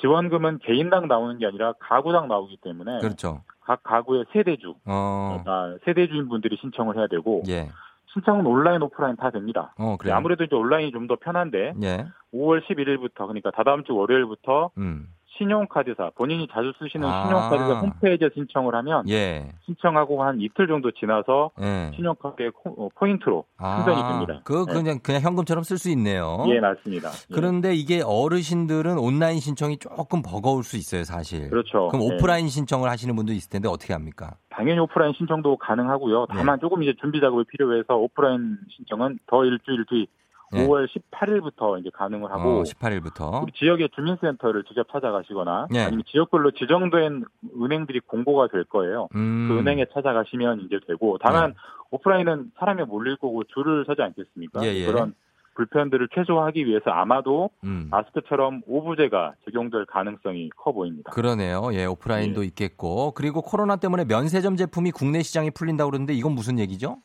지원금은 개인당 나오는 게 아니라 가구당 나오기 때문에 그렇죠. 각 가구의 세대주, 어. 아, 세대주인 분들이 신청을 해야 되고 예. 신청은 온라인, 오프라인 다 됩니다. 어, 네, 그래요. 아무래도 이제 온라인이 좀 더 편한데 예. 5월 11일부터 그러니까 다다음 주 월요일부터 음. 신용카드사 본인이 자주 쓰시는 아. 신용카드사 홈페이지에 신청을 하면 예. 신청하고 한 이틀 정도 지나서 예. 신용카드의 코- 어, 포인트로 아, 충전이 됩니다. 그 네. 그냥 그냥 현금처럼 쓸 수 있네요. 예, 맞습니다. 예. 그런데 이게 어르신들은 온라인 신청이 조금 버거울 수 있어요, 사실. 그렇죠. 그럼 네. 오프라인 신청을 하시는 분도 있을 텐데 어떻게 합니까? 당연히 오프라인 신청도 가능하고요. 네. 다만 조금 이제 준비 작업이 필요해서 오프라인 신청은 더 일주일 뒤 네. 5월 18일부터 이제 가능을 하고 어, 18일부터. 우리 지역의 주민센터를 직접 찾아가시거나 네. 아니면 지역별로 지정된 은행들이 공고가 될 거예요. 음. 그 은행에 찾아가시면 이제 되고 다만 오프라인은 사람이 몰릴 거고 줄을 서지 않겠습니까? 예, 예. 그런 불편들을 최소화하기 위해서 아마도 음. 마스크처럼 오부제가 적용될 가능성이 커 보입니다. 그러네요. 예, 오프라인도 있겠고. 그리고 코로나 때문에 면세점 제품이 국내 시장에 풀린다고 그러는데 이건 무슨 얘기죠?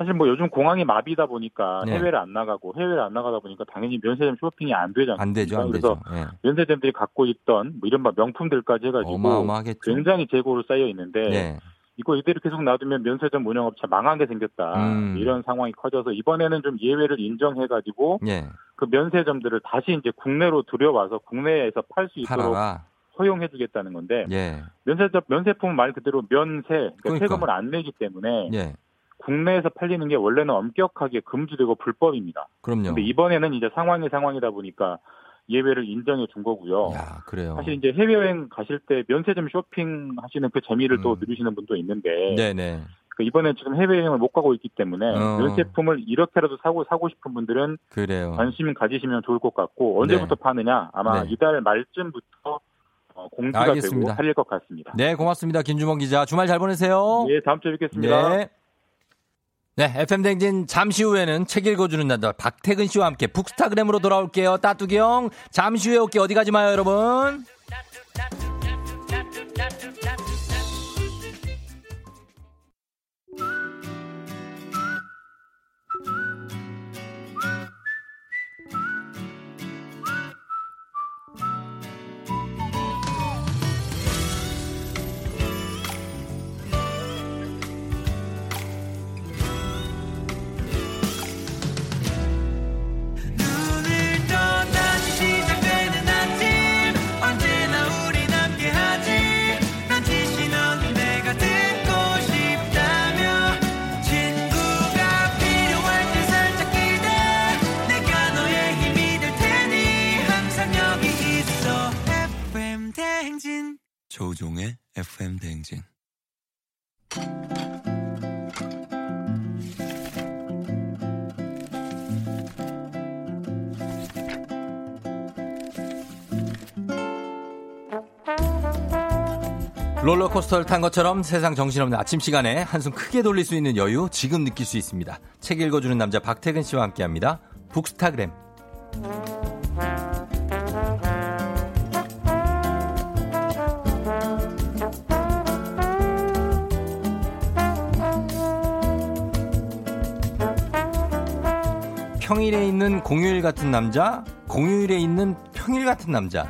사실 뭐 요즘 공항이 마비다 보니까 네. 해외를 안 나가고 해외를 안 나가다 보니까 당연히 면세점 쇼핑이 안 되잖아요. 안 되죠, 안 그래서 되죠. 예. 면세점들이 갖고 있던 뭐 이른바 명품들까지 해가지고 어마어마하겠죠. 굉장히 재고로 쌓여 있는데 예. 이거 이대로 계속 놔두면 면세점 운영업체 망하게 생겼다 음. 이런 상황이 커져서 이번에는 좀 예외를 인정해가지고 예. 그 면세점들을 다시 이제 국내로 들여와서 국내에서 팔 수 있도록 팔아라. 허용해주겠다는 건데 예. 면세점 면세품은 말 그대로 면세 그러니까 그러니까. 세금을 안 내기 때문에 예. 국내에서 팔리는 게 원래는 엄격하게 금지되고 불법입니다. 그럼요. 근데 이번에는 이제 상황이 상황이다 보니까 예외를 인정해 준 거고요. 야, 그래요. 사실 이제 해외여행 가실 때 면세점 쇼핑 하시는 그 재미를 또 음. 누리시는 분도 있는데 네네. 그 이번에 지금 해외여행을 못 가고 있기 때문에 어. 면세품을 이렇게라도 사고 사고 싶은 분들은 그래요. 관심 가지시면 좋을 것 같고 언제부터 파느냐 아마 네. 이달 말쯤부터 어, 공지가 알겠습니다. 되고 팔릴 것 같습니다. 네, 고맙습니다. 김주원 기자. 주말 잘 보내세요. 예, 다음 주에 뵙겠습니다. 네. 네, FM 댕진 잠시 후에는 책 읽어주는 남자 박태근 씨와 함께 북스타그램으로 돌아올게요. 따뚜기 형. 잠시 후에 올게 어디 가지 마요, 여러분. 조우종의 FM 대행진. 롤러코스터를 탄 것처럼 세상 정신없는 아침 시간에 한숨 크게 돌릴 수 있는 여유 지금 느낄 수 있습니다. 책 읽어주는 남자 박태근 씨와 함께합니다. 북스타그램. 평일에 있는 공휴일 같은 남자, 공휴일에 있는 평일 같은 남자.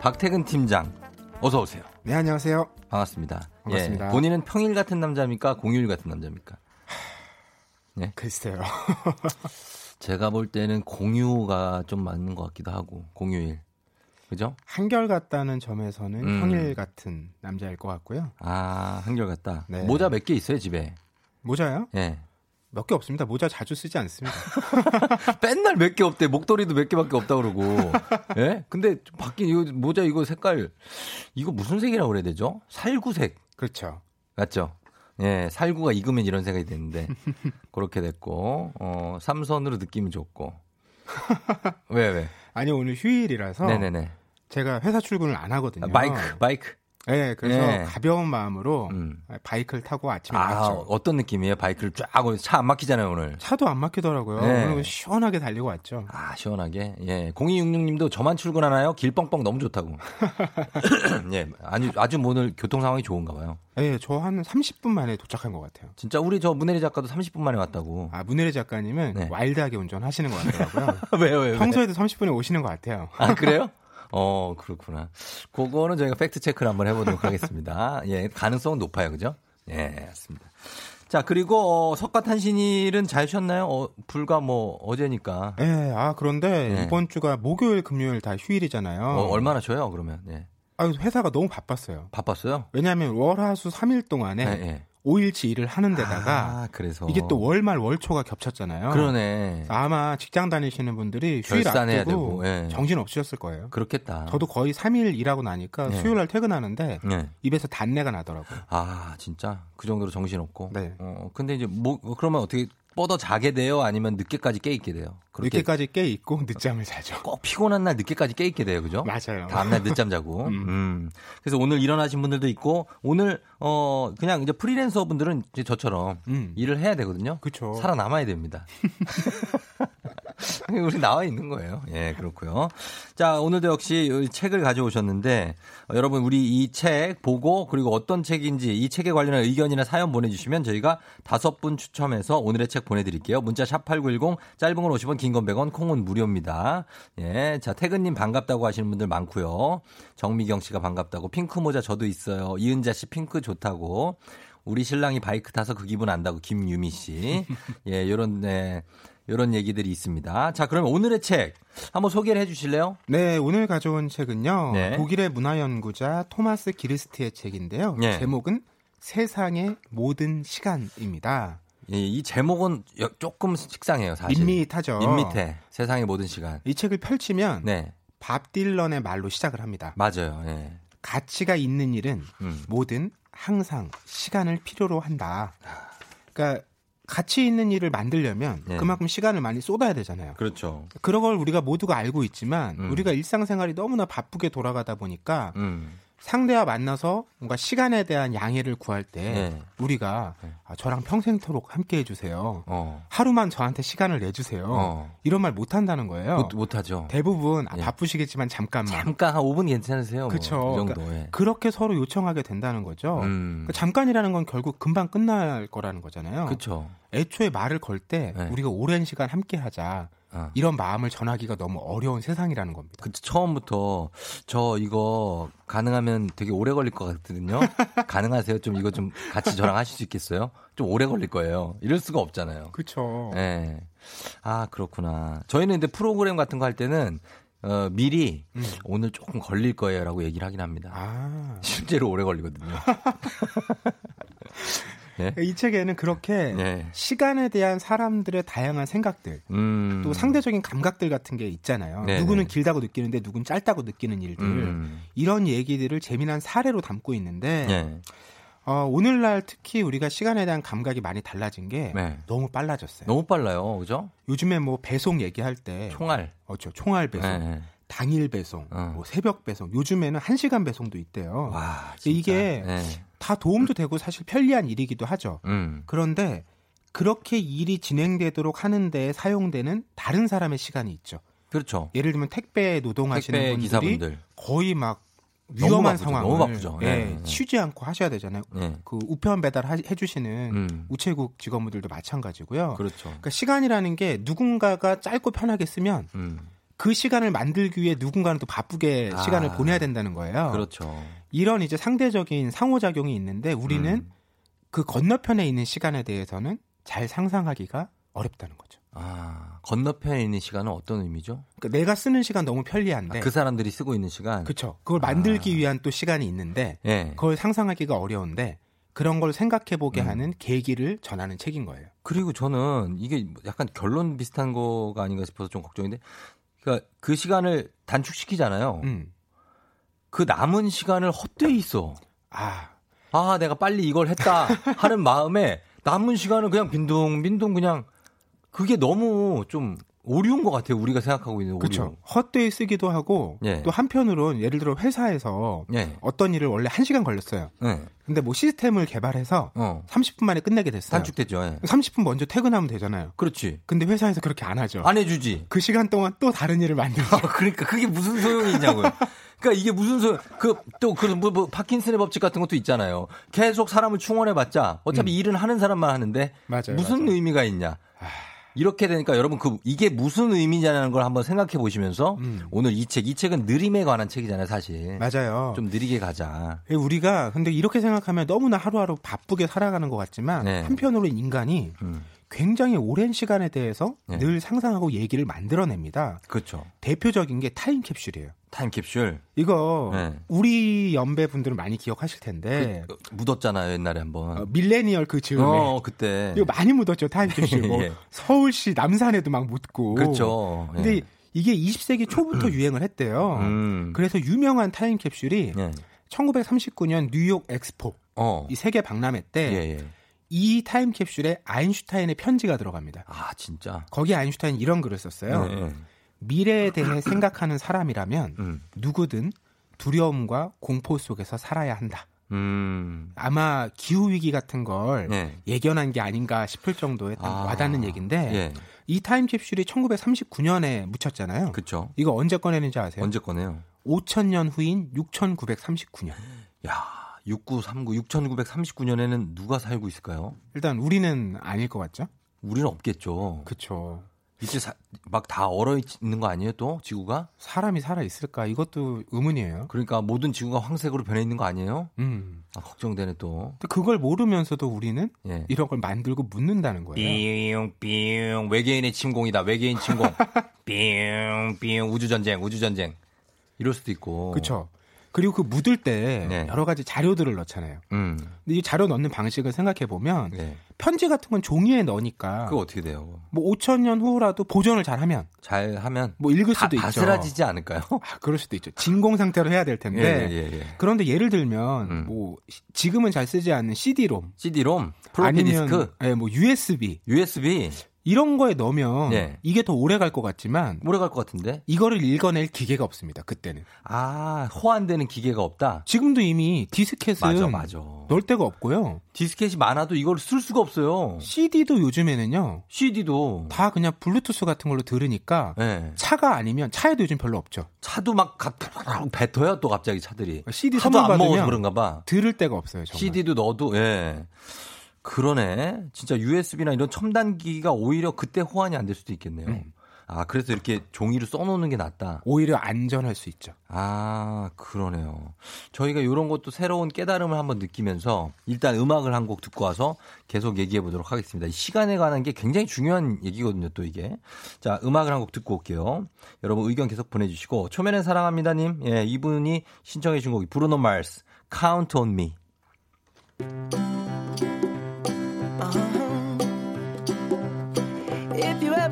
박태근 팀장, 어서 오세요. 네, 안녕하세요. 반갑습니다. 반갑습니다. 예, 본인은 평일 같은 남자입니까? 공휴일 같은 남자입니까? 글쎄요. 제가 볼 때는 공휴가 좀 맞는 것 같기도 하고 공휴일. 그죠? 한결같다는 점에서는 음. 평일 같은 남자일 것 같고요. 아, 한결같다. 네. 모자 몇 개 있어요, 집에? 모자요? 예. 몇 개 없습니다. 모자 자주 쓰지 않습니다. 맨날 몇 개 없대. 목도리도 몇 개밖에 없다 그러고. 예? 근데 좀 바뀐 이거 모자 이거 색깔 이거 무슨 색이라고 그래야 되죠? 살구색. 그렇죠. 맞죠? 예, 살구가 익으면 이런 색이 되는데 그렇게 됐고 어, 삼선으로 느낌이 좋고. 왜 왜? 아니 오늘 휴일이라서 네네네. 제가 회사 출근을 안 하거든요. 아, 바이크, 바이크. 네, 그래서 네. 가벼운 마음으로 음. 바이크를 타고 아침에 아, 나왔죠. 어떤 느낌이에요? 바이크를 쫙 차 안 막히잖아요, 오늘. 차도 안 막히더라고요. 네. 오늘 시원하게 달리고 왔죠. 아, 시원하게. 예. 0266님도 저만 출근하나요? 길 뻥뻥 너무 좋다고. 예. 아주, 아주 오늘 교통 상황이 좋은가 봐요. 네, 저한 30분 만에 도착한 것 같아요. 진짜 우리 저 문혜리 작가도 30분 만에 왔다고. 아, 문혜리 작가님은 네. 와일드하게 운전하시는 것 같더라고요. 왜요, 왜요? 평소에도 30분에 오시는 것 같아요. 아, 그래요? 어, 그렇구나. 그거는 저희가 팩트 체크를 한번 해보도록 하겠습니다. 예, 가능성은 높아요. 그죠? 예, 맞습니다. 자, 그리고, 어, 석가탄신일은 잘 쉬었나요? 어, 불과 뭐, 어제니까. 네, 아 그런데 네. 이번 주가 목요일, 금요일 다 휴일이잖아요. 어, 얼마나 쉬어요, 그러면? 예. 아, 회사가 너무 바빴어요. 바빴어요? 왜냐하면 월화수 3일 동안에 예, 예. 5일치 일을 하는 데다가 아, 그래서. 이게 또 월말 월초가 겹쳤잖아요. 그러네. 아마 직장 다니시는 분들이 휴일 결산해야 앞두고 되고, 예. 정신 없으셨을 거예요. 그렇겠다. 저도 거의 3일 일하고 나니까 네. 수요일 날 퇴근하는데 예. 입에서 단내가 나더라고요. 아, 진짜? 그 정도로 정신 없고? 네. 어, 근데 이제 뭐, 그러면 어떻게 뻗어 자게 돼요? 아니면 늦게까지 깨 있게 돼요? 늦게까지 깨 있고 늦잠을 자죠. 꼭 피곤한 날 늦게까지 깨 있게 돼요. 그죠? 맞아요. 다음날 늦잠 자고. 음. 음. 그래서 오늘 일어나신 분들도 있고, 오늘, 어, 그냥 이제 프리랜서 분들은 이제 저처럼 음. 일을 해야 되거든요. 그쵸. 살아남아야 됩니다. 우리 나와 있는 거예요. 예, 그렇고요. 자, 오늘도 역시 이 책을 가져오셨는데 어, 여러분 우리 이 책 보고 그리고 어떤 책인지 이 책에 관련한 의견이나 사연 보내주시면 저희가 다섯 분 추첨해서 오늘의 책 보내드릴게요. 문자 샵 #8910 짧은 건 50원, 긴 건 100원, 콩은 무료입니다. 예, 자 태근님 반갑다고 하시는 분들 많고요. 정미경 씨가 반갑다고 핑크 모자 저도 있어요. 이은자 씨 핑크 좋다고. 우리 신랑이 바이크 타서 그 기분 안다고 김유미 씨. 예, 요런 네. 요런 얘기들이 있습니다. 자, 그러면 오늘의 책 한번 소개를 해 주실래요? 네, 오늘 가져온 책은요. 네. 독일의 문화연구자 토마스 기르스트의 책인데요. 네. 제목은 세상의 모든 시간입니다. 예, 이 제목은 여- 조금 식상해요, 사실. 밋밋하죠. 밋밋해. 세상의 모든 시간. 이 책을 펼치면 네, 밥 딜런의 말로 시작을 합니다. 맞아요. 예. 가치가 있는 일은 음. 뭐든 항상 시간을 필요로 한다. 그러니까 가치 있는 일을 만들려면 네. 그만큼 시간을 많이 쏟아야 되잖아요. 그렇죠. 그런 걸 우리가 모두가 알고 있지만 음. 우리가 일상생활이 너무나 바쁘게 돌아가다 보니까 음. 상대와 만나서 뭔가 시간에 대한 양해를 구할 때 네. 우리가 아, 저랑 평생토록 함께 해주세요. 어. 하루만 저한테 시간을 내주세요. 어. 이런 말 못 한다는 거예요. 못, 못하죠. 대부분 아, 예. 바쁘시겠지만 잠깐만. 잠깐 한 5분 괜찮으세요? 뭐, 그쵸. 이 정도. 예. 그렇게 서로 요청하게 된다는 거죠. 음. 그 잠깐이라는 건 결국 금방 끝날 거라는 거잖아요. 그렇죠. 애초에 말을 걸때 네. 우리가 오랜 시간 함께 하자. 어. 이런 마음을 전하기가 너무 어려운 세상이라는 겁니다. 그 처음부터 저 이거 가능하면 되게 오래 걸릴 것 같거든요. 가능하세요? 좀 이거 좀 같이 저랑 하실 수 있겠어요? 좀 오래 걸릴 거예요. 이럴 수가 없잖아요. 그렇죠. 예. 아, 그렇구나. 저희는 근데 프로그램 같은 거 할 때는 어, 미리 음. 오늘 조금 걸릴 거예요라고 얘기를 하긴 합니다. 아. 실제로 오래 걸리거든요. 예? 이 책에는 그렇게 예. 시간에 대한 사람들의 다양한 생각들, 음. 또 상대적인 감각들 같은 게 있잖아요. 네네. 누구는 길다고 느끼는데 누군 짧다고 느끼는 일들. 음. 이런 얘기들을 재미난 사례로 담고 있는데 예. 어, 오늘날 특히 우리가 시간에 대한 감각이 많이 달라진 게 네. 너무 빨라졌어요. 너무 빨라요. 그죠? 요즘에 뭐 배송 얘기할 때 총알. 어죠 총알 배송, 예. 당일 배송, 어. 뭐 새벽 배송. 요즘에는 한 시간 배송도 있대요. 와, 진짜. 이게 예. 다 도움도 되고 사실 편리한 일이기도 하죠. 음. 그런데 그렇게 일이 진행되도록 하는 데에 사용되는 다른 사람의 시간이 있죠. 그렇죠. 예를 들면 택배 노동하시는 택배 분들이 기사분들. 거의 막 위험한. 상황을 너무 바쁘죠. 예, 예, 예. 쉬지 않고 하셔야 되잖아요. 예. 그 우편 배달 하- 해주시는 음. 우체국 직원분들도 마찬가지고요. 그렇죠. 그러니까 시간이라는 게 누군가가 짧고 편하게 쓰면 음. 그 시간을 만들기 위해 누군가는 또 바쁘게 아. 시간을 보내야 된다는 거예요. 그렇죠. 이런 이제 상대적인 상호작용이 있는데 우리는 음. 그 건너편에 있는 시간에 대해서는 잘 상상하기가 어렵다는 거죠. 아, 건너편에 있는 시간은 어떤 의미죠? 그러니까 내가 쓰는 시간 너무 편리한데, 아, 그 사람들이 쓰고 있는 시간. 그렇죠. 그걸 만들기 아. 위한 또 시간이 있는데 예. 그걸 상상하기가 어려운데 그런 걸 생각해 보게 음. 하는 계기를 전하는 책인 거예요. 그리고 저는 이게 약간 결론 비슷한 거가 아닌가 싶어서 좀 걱정인데, 그러니까 그 시간을 단축시키잖아요. 음. 그 남은 시간을 헛되이 써. 아, 아, 내가 빨리 이걸 했다 하는 마음에 남은 시간을 그냥 빈둥빈둥 그냥 그게 너무 좀 오류인 것 같아요. 우리가 생각하고 있는 오류. 그렇죠. 헛되이 쓰기도 하고 예. 또 한편으로는 예를 들어 회사에서 예. 어떤 일을 원래 1시간 걸렸어요. 예. 근데 뭐 시스템을 개발해서 어. 30분 만에 끝내게 됐어요. 단축됐죠. 예. 30분 먼저 퇴근하면 되잖아요. 그렇지. 근데 회사에서 그렇게 안 하죠. 안 해주지. 그 시간 동안 또 다른 일을 만들죠. 아, 그러니까 그게 무슨 소용이 있냐고요. 그러니까 이게 무슨 소용? 그또그 뭐, 뭐 파킨슨의 법칙 같은 것도 있잖아요. 계속 사람을 충원해봤자 어차피 일은 하는 사람만 하는데 맞아요, 무슨 맞아요. 의미가 있냐. 이렇게 되니까 여러분 그 이게 무슨 의미냐는 걸 한번 생각해 보시면서 음. 오늘 이 책, 이 책은 느림에 관한 책이잖아요, 사실. 맞아요. 좀 느리게 가자. 예, 우리가 근데 이렇게 생각하면 너무나 하루하루 바쁘게 살아가는 것 같지만 네. 한편으로 인간이 음, 굉장히 오랜 시간에 대해서 네. 늘 상상하고 얘기를 만들어냅니다. 그렇죠. 대표적인 게 타임캡슐이에요. 타임캡슐 이거 네. 우리 연배 분들은 많이 기억하실 텐데 그, 묻었잖아요, 옛날에 한번. 어, 밀레니얼 그 즈음에 어, 그때. 이거 많이 묻었죠 타임캡슐. 뭐 예. 서울시 남산에도 막 묻고. 그렇죠. 근데 예. 이게 20세기 초부터 유행을 했대요. 음. 그래서 유명한 타임캡슐이 예. 1939년 뉴욕 엑스포 어. 이 세계 박람회 때 예, 예. 이 타임캡슐에 아인슈타인의 편지가 들어갑니다. 아, 진짜. 거기 아인슈타인 이런 글을 썼어요. 예, 예. 미래에 대해 생각하는 사람이라면 음. 누구든 두려움과 공포 속에서 살아야 한다. 음. 아마 기후 위기 같은 걸 예. 예견한 게 아닌가 싶을 정도의 딱 아. 와닿는 얘기인데 예. 이 타임캡슐이 1939년에 묻혔잖아요. 그쵸. 이거 언제 꺼내는지 아세요? 언제 꺼내요? 5천년 후인 6939년. 야, 6939, 6939년에는 누가 살고 있을까요? 일단 우리는 아닐 것 같죠? 우리는 없겠죠. 그쵸. 이제 막 다 얼어 있는 거 아니에요, 또 지구가? 사람이 살아 있을까? 이것도 의문이에요. 그러니까 모든 지구가 황색으로 변해 있는 거 아니에요? 음. 아, 걱정되네 또. 그걸 모르면서도 우리는 예. 이런 걸 만들고 묻는다는 거예요. 삐용 외계인의 침공이다. 외계인 침공. 삐용 우주 전쟁, 우주 전쟁. 이럴 수도 있고. 그렇죠. 그리고 그 묻을 때 네. 여러 가지 자료들을 넣잖아요. 음. 근데 이 자료 넣는 방식을 생각해 보면 네. 편지 같은 건 종이에 넣으니까 그거 어떻게 돼요? 뭐 5천 년 후라도 보존을 잘 하면 잘 하면 뭐 읽을 다, 수도 있죠. 바스라지지 않을까요? 아, 그럴 수도 있죠. 진공 상태로 해야 될 텐데. 예, 예, 예. 그런데 예를 들면 음. 뭐 시- 지금은 잘 쓰지 않는 CD-롬 CD-롬, 플로피 아니면 디스크, 예, 뭐 USB USB 이런 거에 넣으면 예. 이게 더 오래 갈 것 같지만 오래 갈 것 같은데. 이거를 읽어낼 기계가 없습니다. 그때는. 아, 호환되는 기계가 없다. 지금도 이미 디스켓은 맞아, 맞아. 넣을 데가 없고요. 디스켓이 많아도 이걸 쓸 수가 없어요. CD도 요즘에는요. CD도 다 그냥 블루투스 같은 걸로 들으니까 예. 차가 아니면 차에도 요즘 별로 없죠. 차도 막 가- 뱉어요 또 갑자기 차들이. CD 선물 받으면 그런가 봐. 들을 데가 없어요. 정말. CD도 넣어도 예. 그러네. 진짜 USB나 이런 첨단 기기가 오히려 그때 호환이 안 될 수도 있겠네요. 음. 아, 그래서 이렇게 종이로 써놓는 게 낫다. 오히려 안전할 수 있죠. 아, 그러네요. 저희가 이런 것도 새로운 깨달음을 한번 느끼면서 일단 음악을 한 곡 듣고 와서 계속 얘기해 보도록 하겠습니다. 이 시간에 관한 게 굉장히 중요한 얘기거든요, 또 이게. 자, 음악을 한 곡 듣고 올게요. 여러분 의견 계속 보내주시고, 초면에 사랑합니다님, 예, 이분이 신청해 준 곡이 브루노 마르스, Count on Me.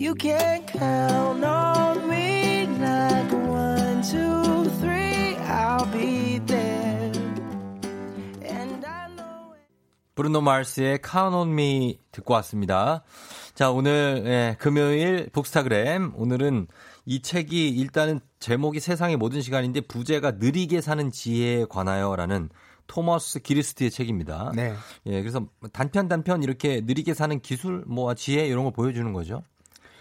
You can count on me like one, two, three, I'll be there. And I know 브루노 마르스의 Count on Me 듣고 왔습니다. 자, 오늘, 예, 금요일 복스타그램. 오늘은 이 책이 일단은 제목이 세상의 모든 시간인데 부제가 느리게 사는 지혜에 관하여라는 토머스 기리스트의 책입니다. 네. 예, 그래서 단편 단편 이렇게 느리게 사는 기술, 뭐 지혜 이런 걸 보여주는 거죠.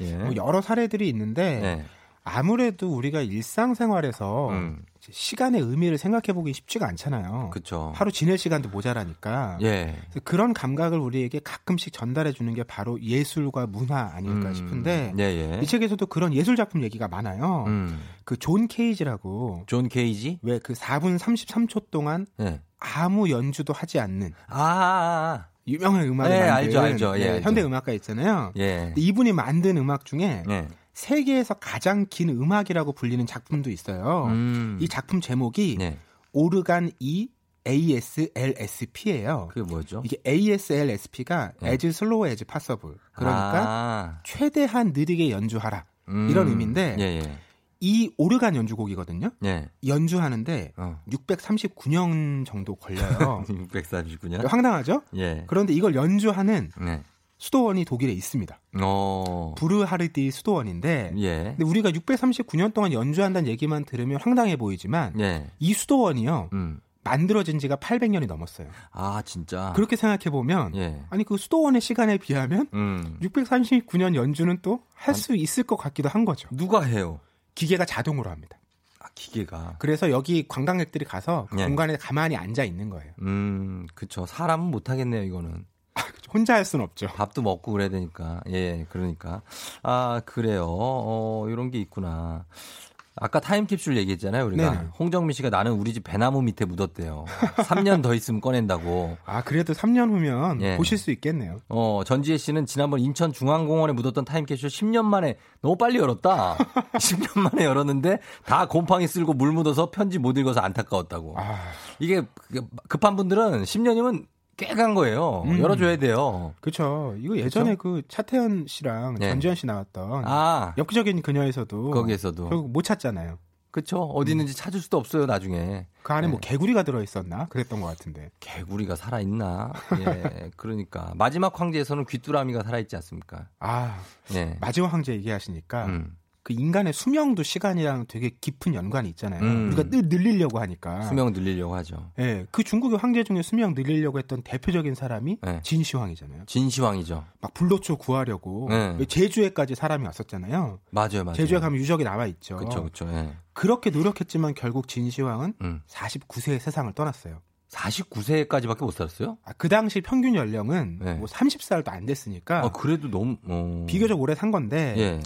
예. 뭐 여러 사례들이 있는데 네. 아무래도 우리가 일상생활에서 음. 시간의 의미를 생각해 보기 쉽지가 않잖아요. 그쵸. 하루 지낼 시간도 모자라니까. 예. 그런 감각을 우리에게 가끔씩 전달해 주는 게 바로 예술과 문화 아닐까 음, 싶은데 예, 예. 이 책에서도 그런 예술 작품 얘기가 많아요. 음. 그 존 케이지라고 존 케이지? 왜 그 4분 33초 동안 예. 아무 연주도 하지 않는 아, 아, 유명한 음악을 네, 만든 알죠, 알죠. 예, 네, 알죠. 현대 음악가 있잖아요. 아. 예. 이분이 만든 음악 중에 예. 세계에서 가장 긴 음악이라고 불리는 작품도 있어요. 음. 이 작품 제목이 네. 오르간 E ASLSP예요. 그게 뭐죠? 이게 ASLSP가 네. as slow as possible. 그러니까 아, 최대한 느리게 연주하라. 음. 이런 의미인데 예, 예. 이 오르간 연주곡이거든요. 예. 연주하는데 어. 639년 정도 걸려요. 649년. 황당하죠? 예. 그런데 이걸 연주하는 네. 수도원이 독일에 있습니다. 어. 부르하르디 수도원인데 예. 근데 우리가 639년 동안 연주한다는 얘기만 들으면 황당해 보이지만 예. 이 수도원이요. 음. 만들어진 지가 800년이 넘었어요. 아, 진짜. 그렇게 생각해 보면 예. 아니 그 수도원의 시간에 비하면 음. 639년 연주는 또 할 수 있을 것 같기도 한 거죠. 누가 해요? 기계가 자동으로 합니다. 아, 기계가. 그래서 여기 관광객들이 가서 그 예. 공간에 가만히 앉아 있는 거예요. 음, 그쵸. 사람은 못 하겠네요, 이거는. 혼자 할 수는 없죠. 밥도 먹고 그래야 되니까. 예, 그러니까. 아, 그래요. 어, 이런 게 있구나. 아까 타임캡슐 얘기했잖아요, 우리가. 네네. 홍정민 씨가 나는 우리 집 배나무 밑에 묻었대요. 3년 더 있으면 꺼낸다고. 아, 그래도 3년 후면 예. 보실 수 있겠네요. 어, 전지혜 씨는 지난번 인천 중앙공원에 묻었던 타임캡슐 10년 만에 너무 빨리 열었다. 10년 만에 열었는데 다 곰팡이 쓸고 물 묻어서 편지 못 읽어서 안타까웠다고. 아, 이게 급한 분들은 10년이면 꽤 간 거예요. 음. 열어줘야 돼요. 그렇죠. 이거 예전에 그 차태현 씨랑 네. 전지현 씨 나왔던 아, 엽기적인 그녀에서도 거기에서도. 결국 못 찾잖아요. 그쵸. 어디 있는지 찾을 수도 없어요, 나중에. 그 안에 뭐 네. 개구리가 들어 있었나? 그랬던 것 같은데. 개구리가 살아 있나? 예, 그러니까. 마지막 황제에서는 귀뚜라미가 살아 있지 않습니까? 아, 예. 마지막 황제 얘기하시니까 음. 그 인간의 수명도 시간이랑 되게 깊은 연관이 있잖아요. 음. 우리가 늘 늘리려고 하니까. 수명 늘리려고 하죠. 예, 그 중국의 황제 중에 수명 늘리려고 했던 대표적인 사람이 네. 진시황이잖아요. 진시황이죠. 막 불로초 구하려고 네. 제주에까지 사람이 왔었잖아요. 맞아요, 맞아요. 제주에 가면 유적이 나와 있죠. 그쵸. 예. 그렇게 노력했지만 결국 진시황은 음. 49세에 세상을 떠났어요. 49세까지밖에 못 살았어요? 아, 그 당시 평균 연령은 네. 뭐 30살도 안 됐으니까 아, 그래도 너무, 어. 비교적 오래 산 건데 예.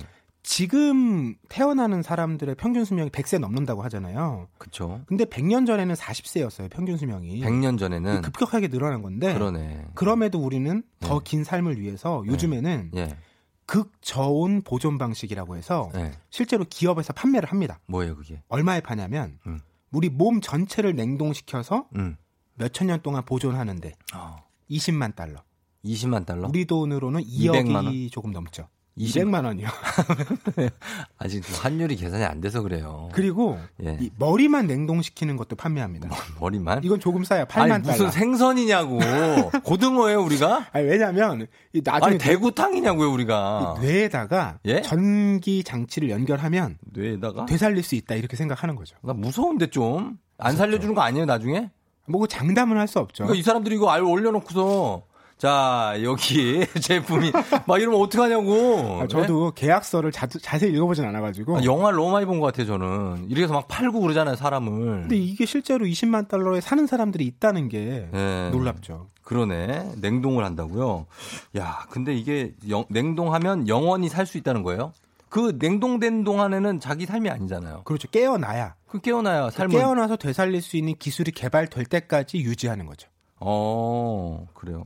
지금 태어나는 사람들의 평균 수명이 100세 넘는다고 하잖아요. 그쵸. 근데 100년 전에는 40세였어요, 평균 수명이. 100년 전에는. 급격하게 늘어난 건데 그러네. 그럼에도 우리는 더 네. 긴 삶을 위해서 요즘에는 예. 극저온 보존 방식이라고 해서 예. 실제로 기업에서 판매를 합니다. 뭐예요, 그게? 얼마에 파냐면 음. 우리 몸 전체를 냉동시켜서 음. 몇천 년 동안 보존하는데 어. 20만 달러. 20만 달러? 우리 돈으로는 200만 2억이 원? 조금 넘죠. 20 200만 원이요. 아직 그 환율이 계산이 안 돼서 그래요. 그리고 예. 이 머리만 냉동시키는 것도 판매합니다. 머리만? 이건 조금 싸요. 8만 아니, 달러. 무슨 생선이냐고. 고등어예요, 우리가? 아니, 왜냐면 이 나중에 아니, 대구탕이냐고요, 우리가. 이 뇌에다가 예? 전기 장치를 연결하면 뇌에다가? 되살릴 수 있다 이렇게 생각하는 거죠. 나 무서운데 좀. 안 살려 주는 거 아니에요, 나중에? 뭐 장담은 할 수 없죠. 그러니까 이 사람들이 이거 알 올려놓고서 자 여기 제품이 막 이러면 어떡하냐고. 아, 저도 계약서를 자, 자세히 읽어보진 않아가지고. 아, 영화를 너무 많이 본 것 같아요, 저는. 이렇게 해서 막 팔고 그러잖아요, 사람을. 근데 이게 실제로 20만 달러에 사는 사람들이 있다는 게 예. 놀랍죠. 그러네. 냉동을 한다고요. 야, 근데 이게 영- 냉동하면 영원히 살 수 있다는 거예요? 그 냉동된 동안에는 자기 삶이 아니잖아요. 그렇죠. 깨어나야. 그 깨어나야 삶을. 깨어나서 되살릴 수 있는 기술이 개발될 때까지 유지하는 거죠. 어, 그래요.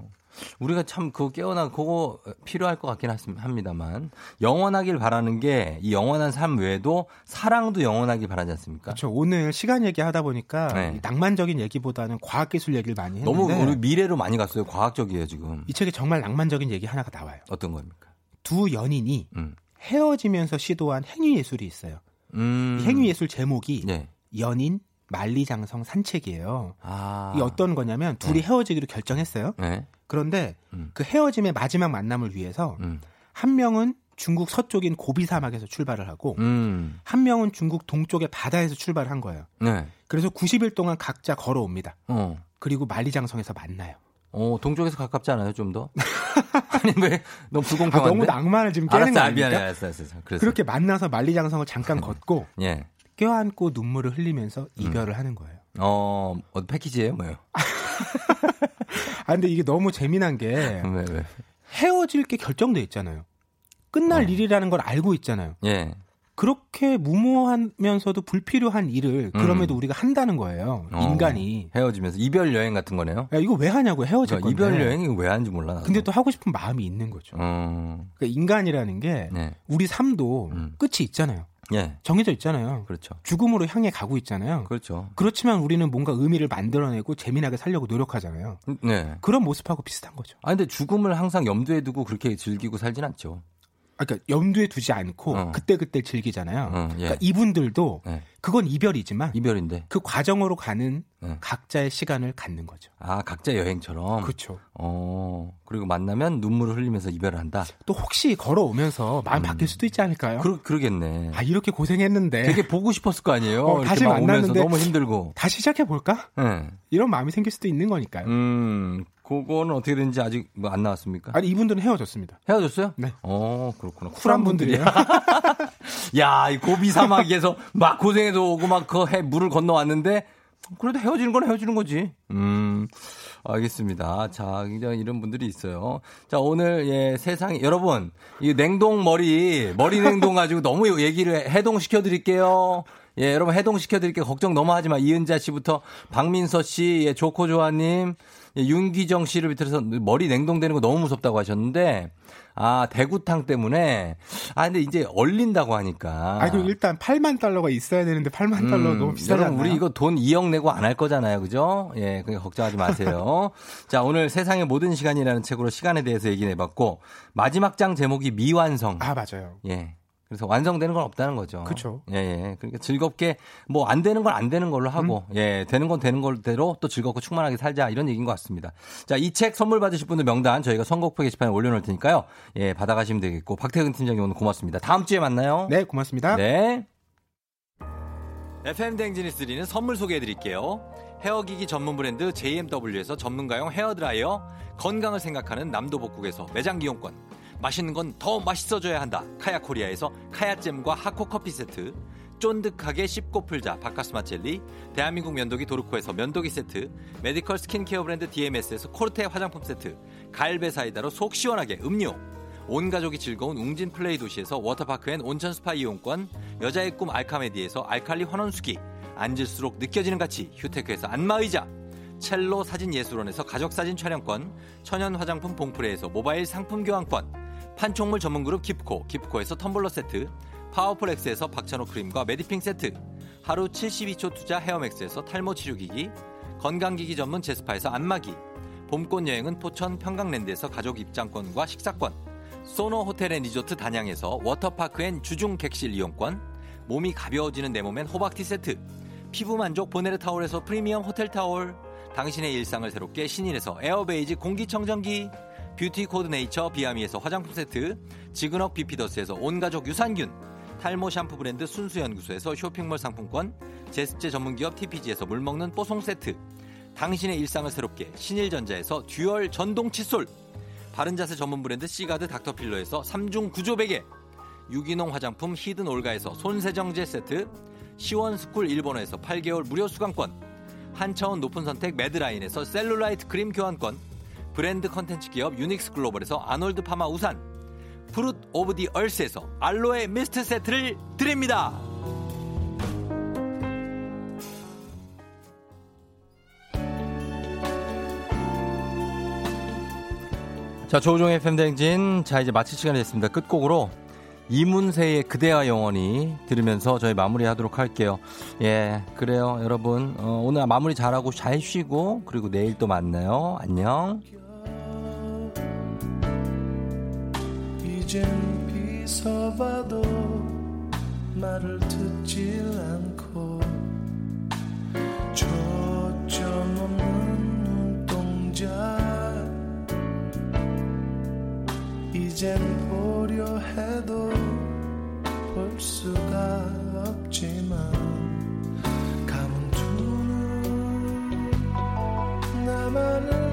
우리가 참 그거 깨어나 그거 필요할 것 같긴 합니다만 영원하길 바라는 게 이 영원한 삶 외에도 사랑도 영원하길 바라지 않습니까? 그렇죠. 오늘 시간 얘기하다 보니까 네. 이 낭만적인 얘기보다는 과학기술 얘기를 많이 했는데 너무 우리 미래로 많이 갔어요. 과학적이에요 지금. 이 책에 정말 낭만적인 얘기 하나가 나와요. 어떤 겁니까? 두 연인이 음. 헤어지면서 시도한 행위 예술이 있어요. 음. 이 행위 예술 제목이 네. 연인 만리장성 산책이에요. 아. 이 어떤 거냐면 둘이 헤어지기로 결정했어요. 네. 그런데 음. 그 헤어짐의 마지막 만남을 위해서 음. 한 명은 중국 서쪽인 고비 사막에서 출발을 하고 음. 한 명은 중국 동쪽의 바다에서 출발을 한 거예요. 네. 그래서 90일 동안 각자 걸어옵니다. 어. 그리고 만리장성에서 만나요. 어, 동쪽에서 가깝지 않아요, 좀 더? 아니, 왜, 너무 아, 불공평한데? 너무 낭만을 지금 깨는 알았어, 거 아, 아닙니까? 미안해, 알았어, 알았어. 그래서. 그렇게 만나서 만리장성을 잠깐 걷고 예. 껴안고 눈물을 흘리면서 이별을 하는 거예요. 어, 어, 패키지예요 뭐예요? 아 근데 이게 너무 재미난 게 왜, 왜? 헤어질 게 결정돼 있잖아요. 끝날 어. 일이라는 걸 알고 있잖아요. 예. 그렇게 무모하면서도 불필요한 일을 그럼에도 우리가 한다는 거예요. 음. 어, 인간이. 헤어지면서 이별 여행 같은 거네요. 야, 이거 왜 하냐고 헤어질 건데. 이별 여행이 왜 하는지 몰라. 나도. 근데 또 하고 싶은 마음이 있는 거죠. 어, 그러니까 인간이라는 게 네. 우리 삶도 음. 끝이 있잖아요. 예. 정해져 있잖아요. 그렇죠. 죽음으로 향해 가고 있잖아요. 그렇죠. 그렇지만 우리는 뭔가 의미를 만들어내고 재미나게 살려고 노력하잖아요. 네. 그런 모습하고 비슷한 거죠. 아, 근데 죽음을 항상 염두에 두고 그렇게 즐기고 살진 않죠. 아, 그러니까 염두에 두지 않고 어. 그때 그때 즐기잖아요. 어, 예. 그러니까 이분들도 네. 그건 이별이지만 이별인데. 그 과정으로 가는 네. 각자의 시간을 갖는 거죠. 아, 각자 여행처럼. 그렇죠. 어, 그리고 만나면 눈물을 흘리면서 이별을 한다. 또 혹시 걸어오면서 마음 바뀔 수도 있지 않을까요? 음. 그러, 그러겠네. 아 이렇게 고생했는데 되게 보고 싶었을 거 아니에요. 어, 다시 만났는데 너무 힘들고. 다시 시작해 볼까? 예. 이런 마음이 생길 수도 있는 거니까요. 음, 그거는 어떻게 되는지 아직 뭐 안 나왔습니까? 아니 이분들은 헤어졌습니다. 헤어졌어요? 네. 어, 그렇구나. 쿨한 분들이에요. 야, 이 고비 사막에서 막 고생해서 오고 막 그 해 물을 건너왔는데 그래도 헤어지는 건 헤어지는 거지. 음. 알겠습니다. 자, 굉장히 이런 분들이 있어요. 자, 오늘, 예, 세상에, 여러분, 이 냉동 머리, 머리 냉동 가지고 너무 얘기를 해동시켜 드릴게요. 예, 여러분 해동시켜 드릴게요. 걱정 너무 하지 마. 이은자 씨부터 박민서 씨, 예, 조코조아님, 예, 윤기정 씨를 비롯해서 머리 냉동되는 거 너무 무섭다고 하셨는데, 아, 대구탕 때문에, 아, 근데 이제 얼린다고 하니까. 아, 그럼 일단 8만 달러가 있어야 되는데 8만 달러 음, 너무 비싸지 여러분? 우리 이거 돈 2억 내고 안 할 거잖아요. 그죠? 예, 그러니까 걱정하지 마세요. 자, 오늘 세상의 모든 시간이라는 책으로 시간에 대해서 얘기 해봤고, 마지막 장 제목이 미완성. 아, 맞아요. 예. 그래서 완성되는 건 없다는 거죠. 그쵸. 예, 예. 그러니까 즐겁게 뭐 안 되는 건 안 되는 걸로 하고, 음. 예, 되는 건 되는 걸대로 또 즐겁고 충만하게 살자 이런 얘기인 것 같습니다. 자, 이 책 선물 받으실 분들 명단 저희가 선곡표 게시판에 올려 놓을 테니까요. 예, 받아 가시면 되겠고, 박태근 팀장님 오늘 고맙습니다. 다음 주에 만나요. 네, 고맙습니다. 네. FM 대행진에서 드리는 선물 소개해 드릴게요. 헤어기기 전문 브랜드 JMW에서 전문가용 헤어드라이어, 건강을 생각하는 남도복국에서 매장 이용권, 맛있는 건 더 맛있어져야 한다. 카야 코리아에서 카야잼과 하코 커피 세트, 쫀득하게 씹고 풀자 박카스맛 젤리, 대한민국 면도기 도르코에서 면도기 세트, 메디컬 스킨케어 브랜드 DMS에서 코르테 화장품 세트, 갈베 사이다로 속 시원하게 음료, 온 가족이 즐거운 웅진 플레이 도시에서 워터파크 and 온천 스파 이용권, 여자의 꿈 알카메디에서 알칼리 환원수기, 앉을수록 느껴지는 가치 휴테크에서 안마의자, 첼로 사진 예술원에서 가족 사진 촬영권, 천연 화장품 봉프레에서 모바일 상품 교환권, 판촉물 전문 그룹 깁코, 깁코에서 텀블러 세트, 파워풀 엑스에서 박찬호 크림과 메디핑 세트, 하루 72초 투자 헤어맥스에서 탈모 치료기기, 건강기기 전문 제스파에서 안마기, 봄꽃 여행은 포천 평강랜드에서 가족 입장권과 식사권, 소노 호텔 앤 리조트 단양에서 워터파크 and 주중 객실 이용권, 몸이 가벼워지는 내 몸엔 호박티 세트, 피부 만족 보네르 타올에서 프리미엄 호텔 타올, 당신의 일상을 새롭게 신인에서 에어베이지 공기청정기, 뷰티 코드네이처 비아미에서 화장품 세트, 지그넉 비피더스에서 온가족 유산균, 탈모 샴푸 브랜드 순수연구소에서 쇼핑몰 상품권, 제습제 전문기업 TPG에서 물먹는 뽀송 세트, 당신의 일상을 새롭게 신일전자에서 듀얼 전동 칫솔, 바른자세 전문 브랜드 시가드 닥터필러에서 3중 구조 베개, 유기농 화장품 히든 올가에서 손세정제 세트, 시원스쿨 일본어에서 8개월 무료 수강권, 한차원 높은 선택 매드라인에서 셀룰라이트 크림 교환권, 브랜드 컨텐츠 기업 유닉스 글로벌에서 아놀드 파마 우산, 프룻 오브 디 얼스에서 알로에 미스트 세트를 드립니다. 자, 조우종의 팬댕진. 자, 이제 마칠 시간이 됐습니다. 끝곡으로 이문세의 그대와 영원히 들으면서 저희 마무리 하도록 할게요. 예, 그래요. 여러분, 어, 오늘 마무리 잘하고 잘 쉬고, 그리고 내일 또 만나요. 안녕. 이젠 비서봐도 말을 듣지 않고 초점 없는 눈동자 이젠 보려 해도 볼 수가 없지만 감은 두는 나만을